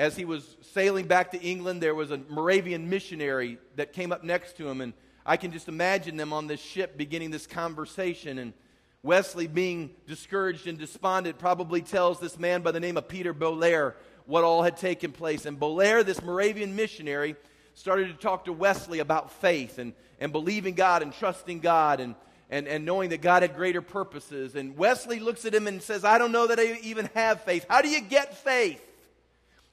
as he was sailing back to England, there was a Moravian missionary that came up next to him, and I can just imagine them on this ship beginning this conversation. And Wesley, being discouraged and despondent, probably tells this man by the name of Peter Bolair what all had taken place. And Bolair, this Moravian missionary, started to talk to Wesley about faith and, and believing God and trusting God and, and, and knowing that God had greater purposes. And Wesley looks at him and says, I don't know that I even have faith. How do you get faith?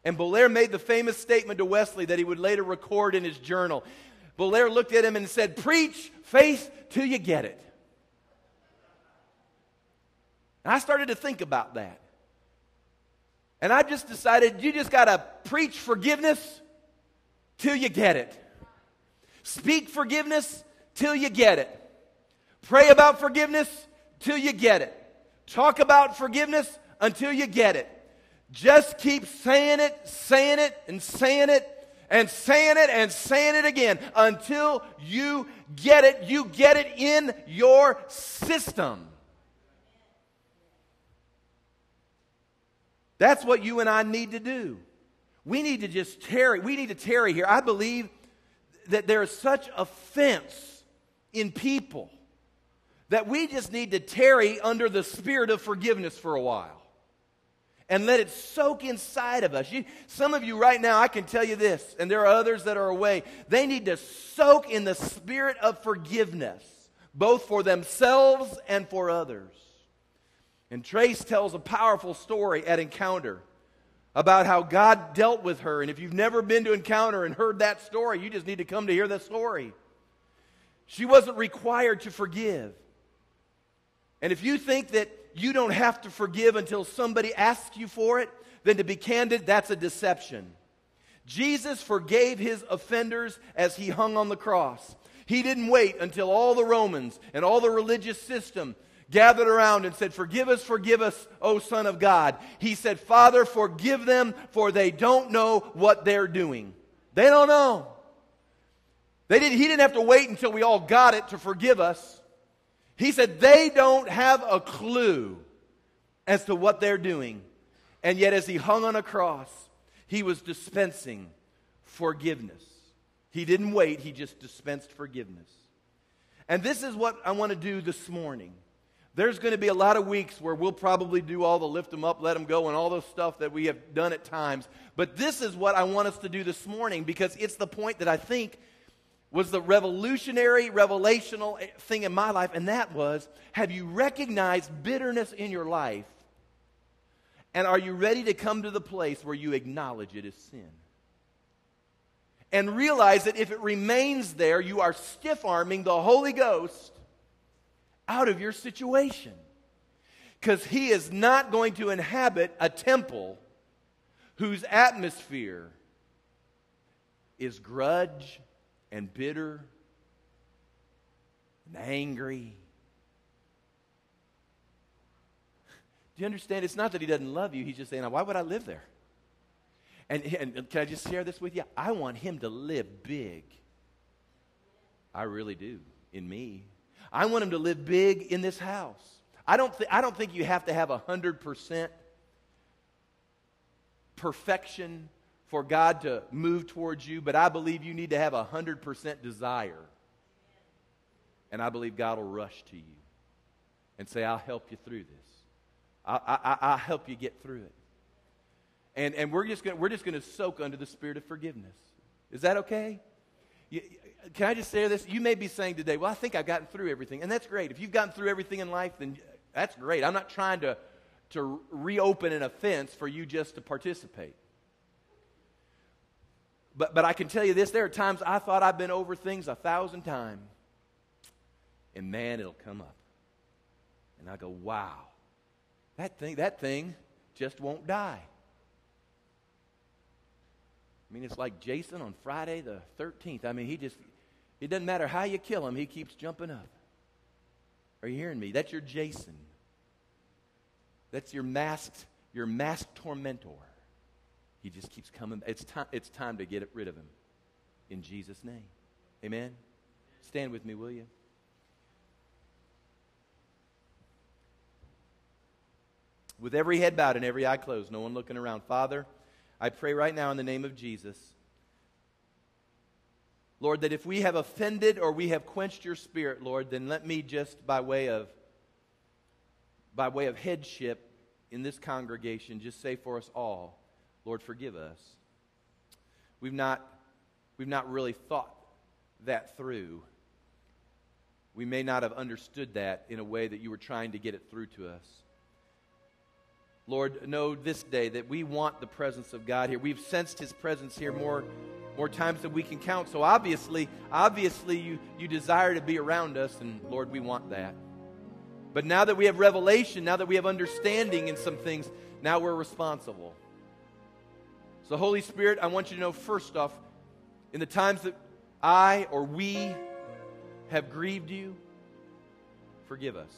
And Bolair made the famous statement to Wesley that he would later record in his journal. Bolair looked at him and said, Preach faith till you get it. And I started to think about that. And I just decided you just got to preach forgiveness till you get it. Speak forgiveness till you get it. Pray about forgiveness till you get it. Talk about forgiveness until you get it. Just keep saying it, saying it, and saying it, and saying it, and saying it again until you get it. You get it in your system. That's what you and I need to do. We need to just tarry. We need to tarry here. I believe that there is such offense in people that we just need to tarry under the spirit of forgiveness for a while and let it soak inside of us. You, some of you right now, I can tell you this, and there are others that are away. They need to soak in the spirit of forgiveness, both for themselves and for others. And Trace tells a powerful story at Encounter about how God dealt with her. And if you've never been to Encounter and heard that story, you just need to come to hear the story. She wasn't required to forgive. And if you think that you don't have to forgive until somebody asks you for it, then to be candid, that's a deception. Jesus forgave his offenders as he hung on the cross. He didn't wait until all the Romans and all the religious system gathered around and said, Forgive us, forgive us, O Son of God. He said, Father, forgive them, for they don't know what they're doing. They don't know. They didn't, he didn't have to wait until we all got it to forgive us. He said they don't have a clue as to what they're doing. And yet, as he hung on a cross, he was dispensing forgiveness. He didn't wait, he just dispensed forgiveness. And this is what I want to do this morning. There's going to be a lot of weeks where we'll probably do all the lift them up, let them go, and all those stuff that we have done at times. But this is what I want us to do this morning because it's the point that I think was the revolutionary, revelational thing in my life, and that was have you recognized bitterness in your life? And are you ready to come to the place where you acknowledge it as sin? And realize that if it remains there, you are stiff arming the Holy Ghost out of your situation. Because He is not going to inhabit a temple whose atmosphere is grudge and bitter and angry. Do you understand? It's not that he doesn't love you. He's just saying, why would I live there? And, and can I just share this with you? I want him to live big. I really do, in me. I want him to live big in this house. I don't, th- I don't think you have to have a 100% perfection for God to move towards you, but I believe you need to have a 100% desire. And I believe God will rush to you and say, I'll help you through this. I, I, will help you get through it. And, and we're just going we're just going to soak under the spirit of forgiveness. Is that okay? You, can I just say this? You may be saying today, well, I think I've gotten through everything. And that's great. If you've gotten through everything in life, then that's great. I'm not trying to, to reopen an offense for you just to participate. But, but I can tell you this there are times I thought I've been over things a thousand times. And man, it'll come up. And I go, wow, that thing, that thing just won't die. I mean, it's like Jason on Friday the 13th. I mean, he just, it doesn't matter how you kill him, he keeps jumping up. Are you hearing me? That's your Jason. That's your masked, your masked tormentor. He just keeps coming. It's time, it's time to get rid of him. In Jesus' name. Amen. Stand with me, will you? With every head bowed and every eye closed, no one looking around. Father, I pray right now in the name of Jesus. Lord, that if we have offended or we have quenched your spirit, Lord, then let me just by way of by way of headship in this congregation just say for us all, Lord, forgive us. We've not, we've not really thought that through. We may not have understood that in a way that you were trying to get it through to us. Lord, know this day that we want the presence of God here. We've sensed his presence here more, more times than we can count. So obviously, obviously you, you desire to be around us, and Lord, we want that. But now that we have revelation, now that we have understanding in some things, now we're responsible. So, Holy Spirit, I want you to know first off, in the times that I or we have grieved you, forgive us.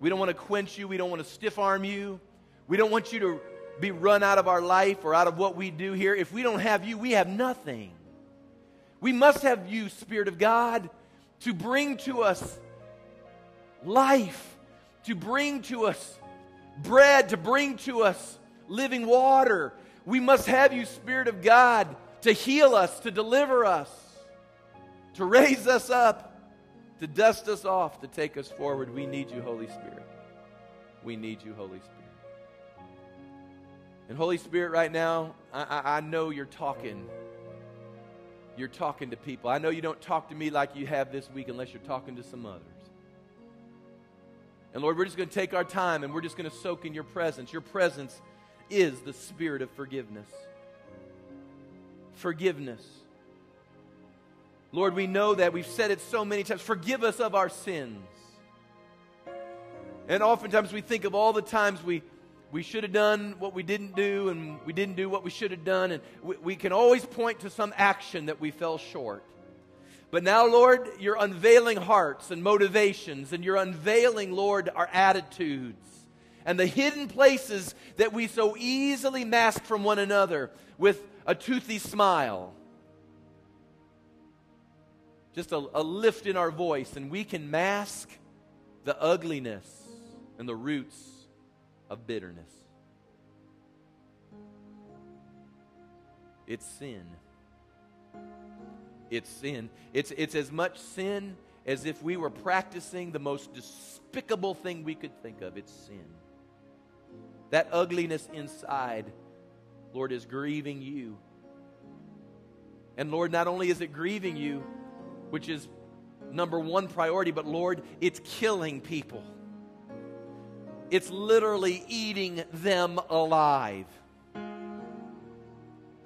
We don't want to quench you. We don't want to stiff arm you. We don't want you to be run out of our life or out of what we do here. If we don't have you, we have nothing. We must have you, Spirit of God, to bring to us life, to bring to us bread to bring to us living water. We must have you, Spirit of God, to heal us, to deliver us, to raise us up, to dust us off, to take us forward. We need you, Holy Spirit. We need you, Holy Spirit. And Holy Spirit, right now, I, I, know you're talking. You're talking to people. I know you don't talk to me like you have this week unless you're talking to some others. And Lord, we're just going to take our time and we're just going to soak in your presence. Your presence is the spirit of forgiveness. Forgiveness. Lord, we know that. We've said it so many times. Forgive us of our sins. And oftentimes we think of all the times we, we should have done what we didn't do and we didn't do what we should have done. And we, we can always point to some action that we fell short. But now, Lord, you're unveiling hearts and motivations, and you're unveiling, Lord, our attitudes and the hidden places that we so easily mask from one another with a toothy smile. Just a, a lift in our voice, and we can mask the ugliness and the roots of bitterness. It's sin. It's sin. It's, it's as much sin as if we were practicing the most despicable thing we could think of. It's sin. That ugliness inside, Lord, is grieving you. And Lord, not only is it grieving you, which is number one priority, but Lord, it's killing people. It's literally eating them alive.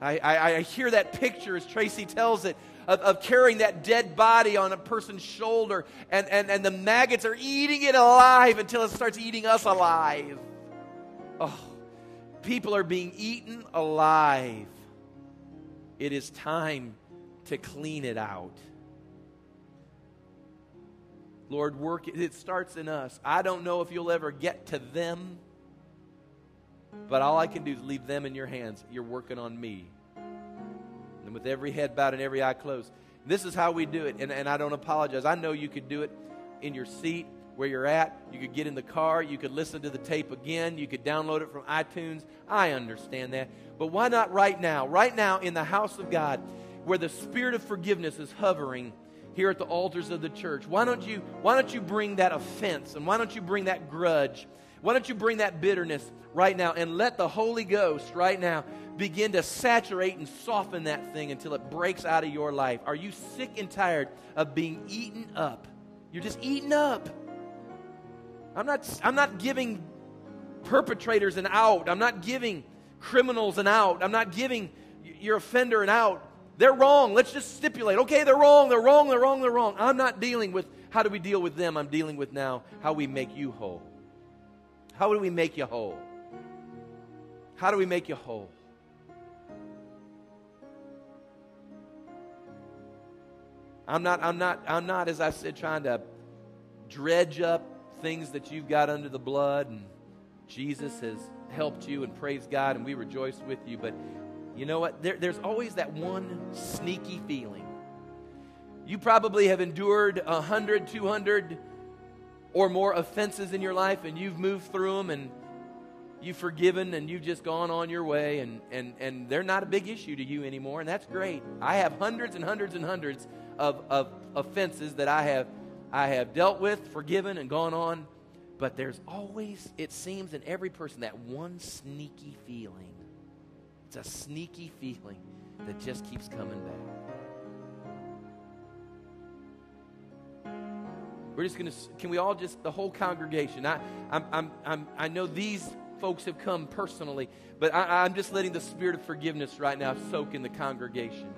I, I, I hear that picture as Tracy tells it of, of carrying that dead body on a person's shoulder, and, and, and the maggots are eating it alive until it starts eating us alive. Oh, people are being eaten alive. It is time to clean it out. Lord, work it starts in us. I don't know if you'll ever get to them, but all I can do is leave them in your hands. You're working on me. And with every head bowed and every eye closed, this is how we do it. And, and I don't apologize. I know you could do it in your seat where you're at. You could get in the car. You could listen to the tape again. You could download it from iTunes. I understand that. But why not right now? Right now in the house of God, where the spirit of forgiveness is hovering here at the altars of the church. Why don't you why don't you bring that offense and why don't you bring that grudge? Why don't you bring that bitterness right now and let the Holy Ghost right now begin to saturate and soften that thing until it breaks out of your life? Are you sick and tired of being eaten up? You're just eaten up. I'm not I'm not giving perpetrators an out. I'm not giving criminals an out. I'm not giving your offender an out. They're wrong. Let's just stipulate. Okay, they're wrong. They're wrong. They're wrong. They're wrong. I'm not dealing with how do we deal with them. I'm dealing with now how we make you whole. How do we make you whole? How do we make you whole? I'm not, I'm not, I'm not, as I said, trying to dredge up things that you've got under the blood and Jesus has helped you and praise God and we rejoice with you. But you know what? There, there's always that one sneaky feeling. You probably have endured 100, 200 or more offenses in your life, and you've moved through them and you've forgiven and you've just gone on your way, and, and, and they're not a big issue to you anymore, and that's great. I have hundreds and hundreds and hundreds of, of offenses that I have, I have dealt with, forgiven, and gone on, but there's always, it seems, in every person that one sneaky feeling it's a sneaky feeling that just keeps coming back. We're just going to, can we all just, the whole congregation, I, I'm, I'm, I'm, I know these folks have come personally, but I, I'm just letting the spirit of forgiveness right now soak in the congregation.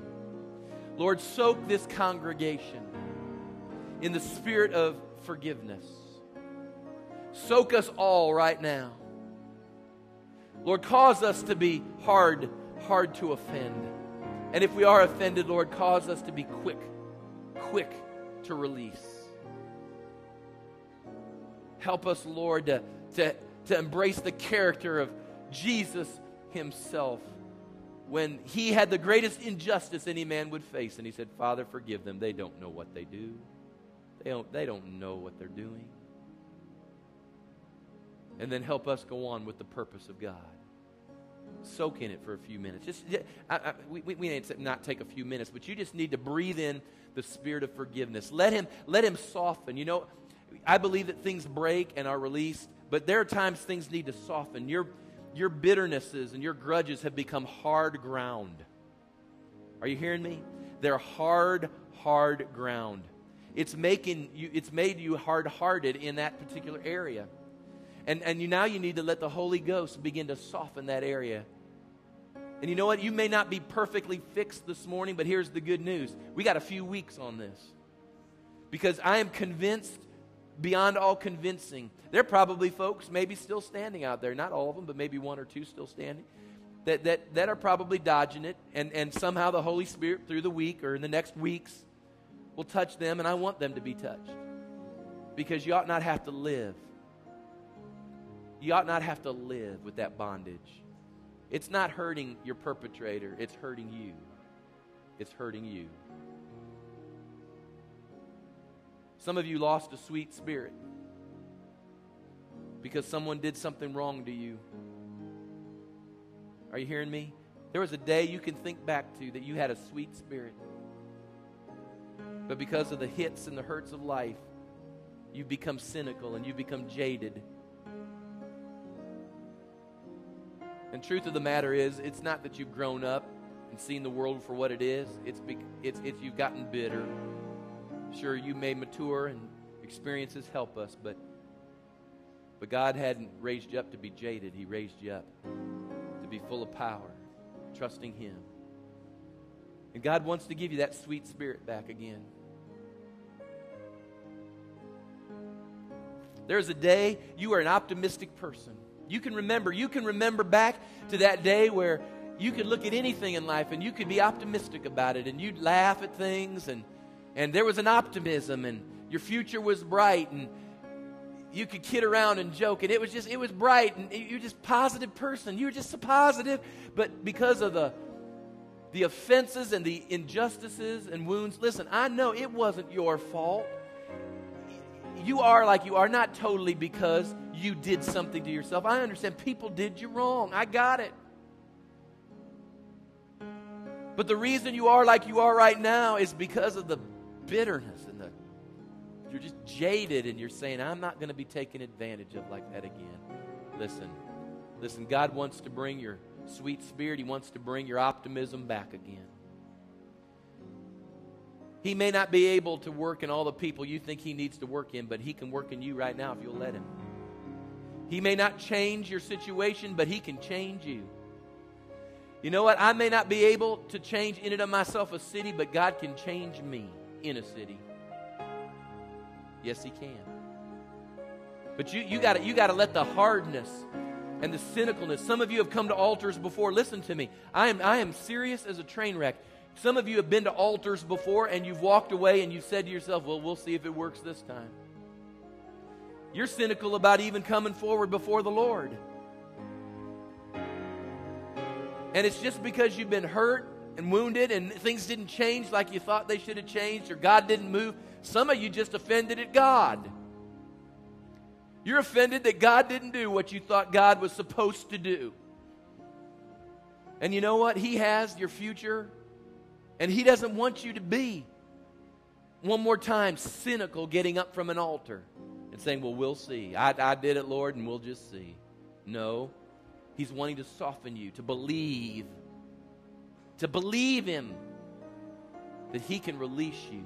Lord, soak this congregation in the spirit of forgiveness. Soak us all right now. Lord, cause us to be hard, hard to offend. And if we are offended, Lord, cause us to be quick, quick to release. Help us, Lord, to, to, to embrace the character of Jesus Himself when He had the greatest injustice any man would face. And He said, Father, forgive them. They don't know what they do, they don't, they don't know what they're doing. and then help us go on with the purpose of God. Soak in it for a few minutes. Just, I, I, we, we need to not take a few minutes, but you just need to breathe in the spirit of forgiveness. Let him, let him soften. You know, I believe that things break and are released, but there are times things need to soften. Your, your bitternesses and your grudges have become hard ground. Are you hearing me? They're hard, hard ground. It's making you, it's made you hard-hearted in that particular area. And, and you, now you need to let the Holy Ghost begin to soften that area. And you know what? You may not be perfectly fixed this morning, but here's the good news. We got a few weeks on this. Because I am convinced beyond all convincing. There are probably folks maybe still standing out there, not all of them, but maybe one or two still standing, that, that, that are probably dodging it. And, and somehow the Holy Spirit, through the week or in the next weeks, will touch them, and I want them to be touched. Because you ought not have to live. You ought not have to live with that bondage. It's not hurting your perpetrator, it's hurting you. It's hurting you. Some of you lost a sweet spirit because someone did something wrong to you. Are you hearing me? There was a day you can think back to that you had a sweet spirit. But because of the hits and the hurts of life, you've become cynical and you've become jaded. And truth of the matter is, it's not that you've grown up and seen the world for what it is. It's, it's, it's you've gotten bitter Sure, you may mature and experiences help us, but, but God hadn't raised you up to be jaded. He raised you up to be full of power, trusting Him. And God wants to give you that sweet spirit back again. There's a day you are an optimistic person. You can remember, you can remember back to that day where you could look at anything in life and you could be optimistic about it and you'd laugh at things and and there was an optimism and your future was bright and you could kid around and joke and it was just it was bright and you were just positive person. You were just so positive. But because of the the offenses and the injustices and wounds listen i know it wasn't your fault you are like you are not totally because you did something to yourself i understand people did you wrong i got it but the reason you are like you are right now is because of the bitterness and the you're just jaded and you're saying, I'm not going to be taken advantage of like that again. Listen, listen, God wants to bring your sweet spirit, He wants to bring your optimism back again. He may not be able to work in all the people you think He needs to work in, but He can work in you right now if you'll let Him. He may not change your situation, but He can change you. You know what? I may not be able to change in and of myself a city, but God can change me in a city. Yes, He can. But you, you got you to let the hardness and the cynicalness. Some of you have come to altars before. Listen to me. I am, I am serious as a train wreck. Some of you have been to altars before and you've walked away and you've said to yourself, well, we'll see if it works this time. You're cynical about even coming forward before the Lord. And it's just because you've been hurt and wounded and things didn't change like you thought they should have changed or God didn't move. Some of you just offended at God. You're offended that God didn't do what you thought God was supposed to do. And you know what? He has your future, and He doesn't want you to be, one more time, cynical getting up from an altar and saying, Well, we'll see. I, I did it, Lord, and we'll just see. No. He's wanting to soften you, to believe to believe Him that He can release you.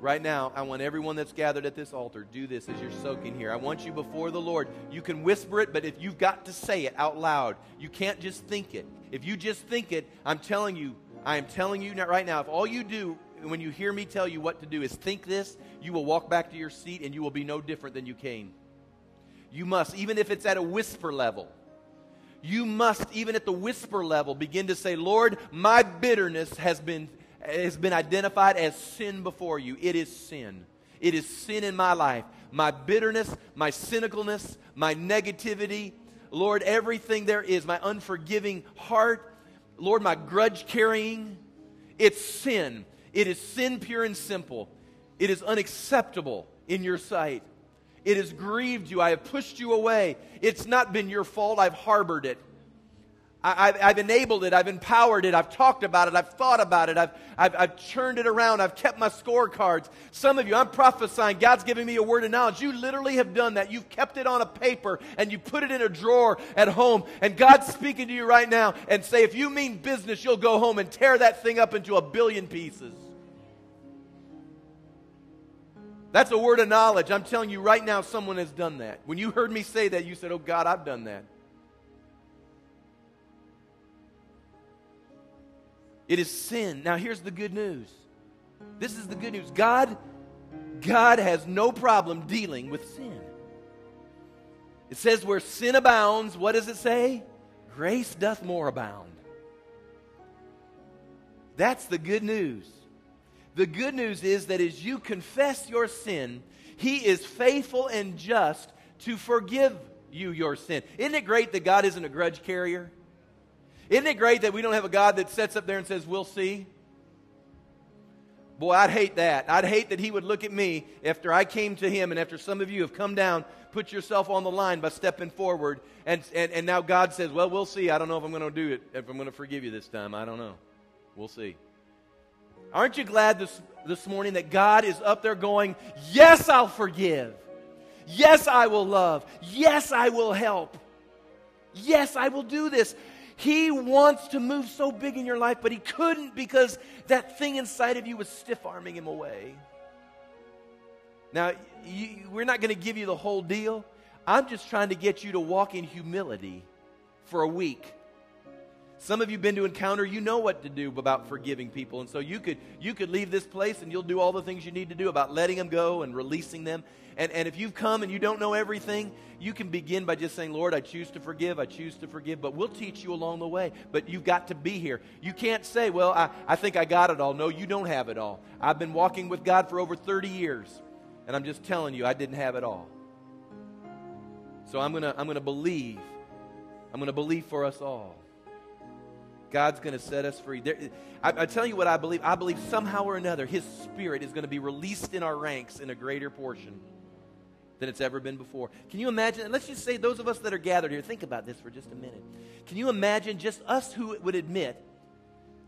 Right now, I want everyone that's gathered at this altar, do this as you're soaking here. I want you before the Lord. You can whisper it, but if you've got to say it out loud, you can't just think it. If you just think it, I'm telling you, I am telling you right now, if all you do when you hear me tell you what to do is think this, you will walk back to your seat and you will be no different than you came. You must, even if it's at a whisper level you must, even at the whisper level, begin to say, Lord, my bitterness has been, has been identified as sin before you. It is sin. It is sin in my life. My bitterness, my cynicalness, my negativity, Lord, everything there is, my unforgiving heart, Lord, my grudge carrying, it's sin. It is sin pure and simple. It is unacceptable in your sight. It has grieved you. I have pushed you away. It's not been your fault. I've harbored it. I, have I've enabled it. I've empowered it. I've talked about it. I've thought about it. I've, I've, I've churned it around. I've kept my scorecards. Some of you, I'm prophesying. God's giving me a word of knowledge. You literally have done that. You've kept it on a paper and you put it in a drawer at home. And God's speaking to you right now and say, if you mean business, you'll go home and tear that thing up into a billion pieces. That's a word of knowledge. I'm telling you right now, someone has done that. When you heard me say that, you said, Oh God, I've done that. It is sin. Now here's the good news. This is the good news. God God has no problem dealing with sin. It says where sin abounds, what does it say? Grace doth more abound. That's the good news. The good news is that as you confess your sin, He is faithful and just to forgive you your sin. Isn't it great that God isn't a grudge carrier? Isn't it great that we don't have a God that sits up there and says, We'll see? Boy, I'd hate that. I'd hate that He would look at me after I came to Him and after some of you have come down, put yourself on the line by stepping forward, and, and, and now God says, Well, we'll see. I don't know if I'm going to do it, if I'm going to forgive you this time. I don't know. We'll see. Aren't you glad this, this morning that God is up there going, Yes, I'll forgive. Yes, I will love. Yes, I will help. Yes, I will do this. He wants to move so big in your life, but he couldn't because that thing inside of you was stiff arming him away. Now, you, we're not going to give you the whole deal. I'm just trying to get you to walk in humility for a week. Some of you have been to encounter, you know what to do about forgiving people. And so you could you could leave this place and you'll do all the things you need to do about letting them go and releasing them. And, and if you've come and you don't know everything, you can begin by just saying, Lord, I choose to forgive, I choose to forgive, but we'll teach you along the way. But you've got to be here. You can't say, Well, I, I think I got it all. No, you don't have it all. I've been walking with God for over 30 years, and I'm just telling you, I didn't have it all. So I'm gonna I'm gonna believe. I'm gonna believe for us all. God's going to set us free. There, I, I tell you what I believe. I believe somehow or another, His Spirit is going to be released in our ranks in a greater portion than it's ever been before. Can you imagine? let's just say those of us that are gathered here, think about this for just a minute. Can you imagine just us who would admit,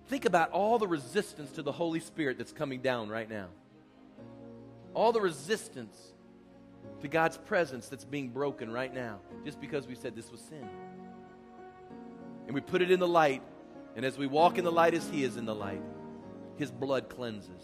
think about all the resistance to the Holy Spirit that's coming down right now? All the resistance to God's presence that's being broken right now just because we said this was sin. And we put it in the light and as we walk in the light as He is in the light, His blood cleanses.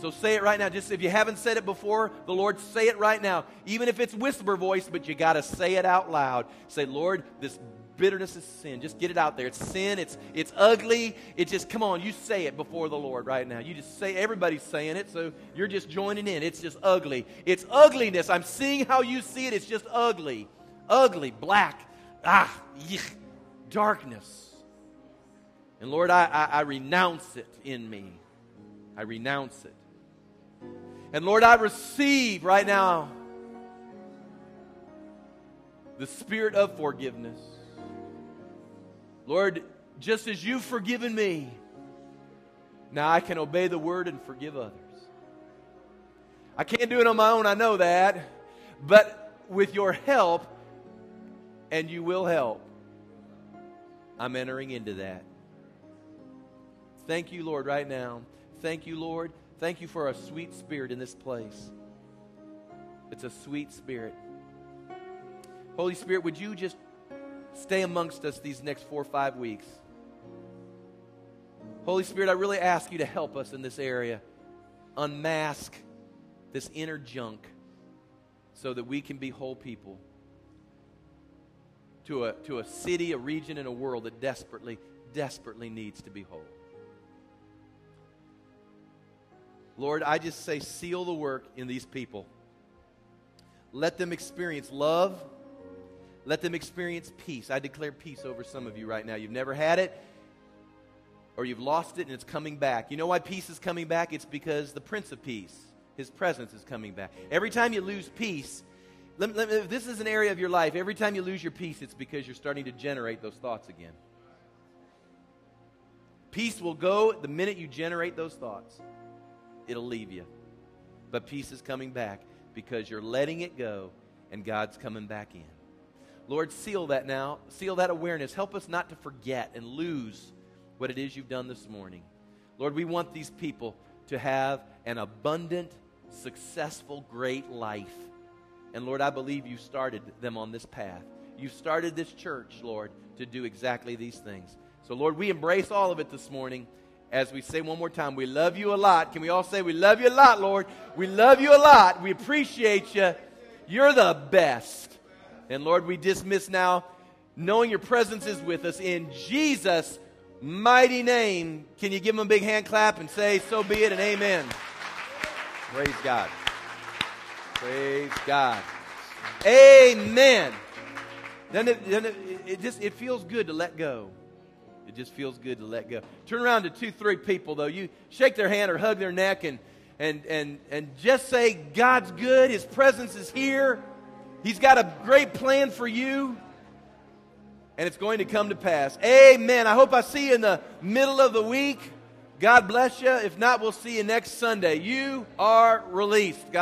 So say it right now. Just if you haven't said it before, the Lord, say it right now. Even if it's whisper voice, but you got to say it out loud. Say, Lord, this bitterness is sin. Just get it out there. It's sin. It's it's ugly. It just come on. You say it before the Lord right now. You just say. Everybody's saying it, so you're just joining in. It's just ugly. It's ugliness. I'm seeing how you see it. It's just ugly, ugly, black. Ah, yuck darkness. And Lord, I, I, I renounce it in me. I renounce it. And Lord, I receive right now the spirit of forgiveness. Lord, just as you've forgiven me, now I can obey the word and forgive others. I can't do it on my own, I know that. But with your help, and you will help, I'm entering into that. Thank you, Lord, right now. Thank you, Lord. Thank you for a sweet spirit in this place. It's a sweet spirit. Holy Spirit, would you just stay amongst us these next four or five weeks? Holy Spirit, I really ask you to help us in this area. Unmask this inner junk so that we can be whole people to a, to a city, a region, and a world that desperately, desperately needs to be whole. Lord, I just say, seal the work in these people. Let them experience love. Let them experience peace. I declare peace over some of you right now. You've never had it, or you've lost it and it's coming back. You know why peace is coming back? It's because the Prince of Peace, his presence is coming back. Every time you lose peace, let, let, if this is an area of your life, every time you lose your peace, it's because you're starting to generate those thoughts again. Peace will go the minute you generate those thoughts, it'll leave you. But peace is coming back. because you're letting it go and God's coming back in. Lord, seal that now. Seal that awareness. Help us not to forget and lose what it is you've done this morning. Lord, we want these people to have an abundant, successful, great life. And Lord, I believe you started them on this path. You started this church, Lord, to do exactly these things. So, Lord, we embrace all of it this morning as we say one more time, we love you a lot. Can we all say, We love you a lot, Lord? We love you a lot. We appreciate you. You're the best. And Lord, we dismiss now, knowing your presence is with us in Jesus' mighty name. Can you give them a big hand clap and say, So be it and amen? Praise God. Praise God. Amen. Then it, then it, it just it feels good to let go. It just feels good to let go. Turn around to two, three people though. You shake their hand or hug their neck and and and and just say, God's good. His presence is here. He's got a great plan for you. And it's going to come to pass. Amen. I hope I see you in the middle of the week. God bless you. If not, we'll see you next Sunday. You are released. God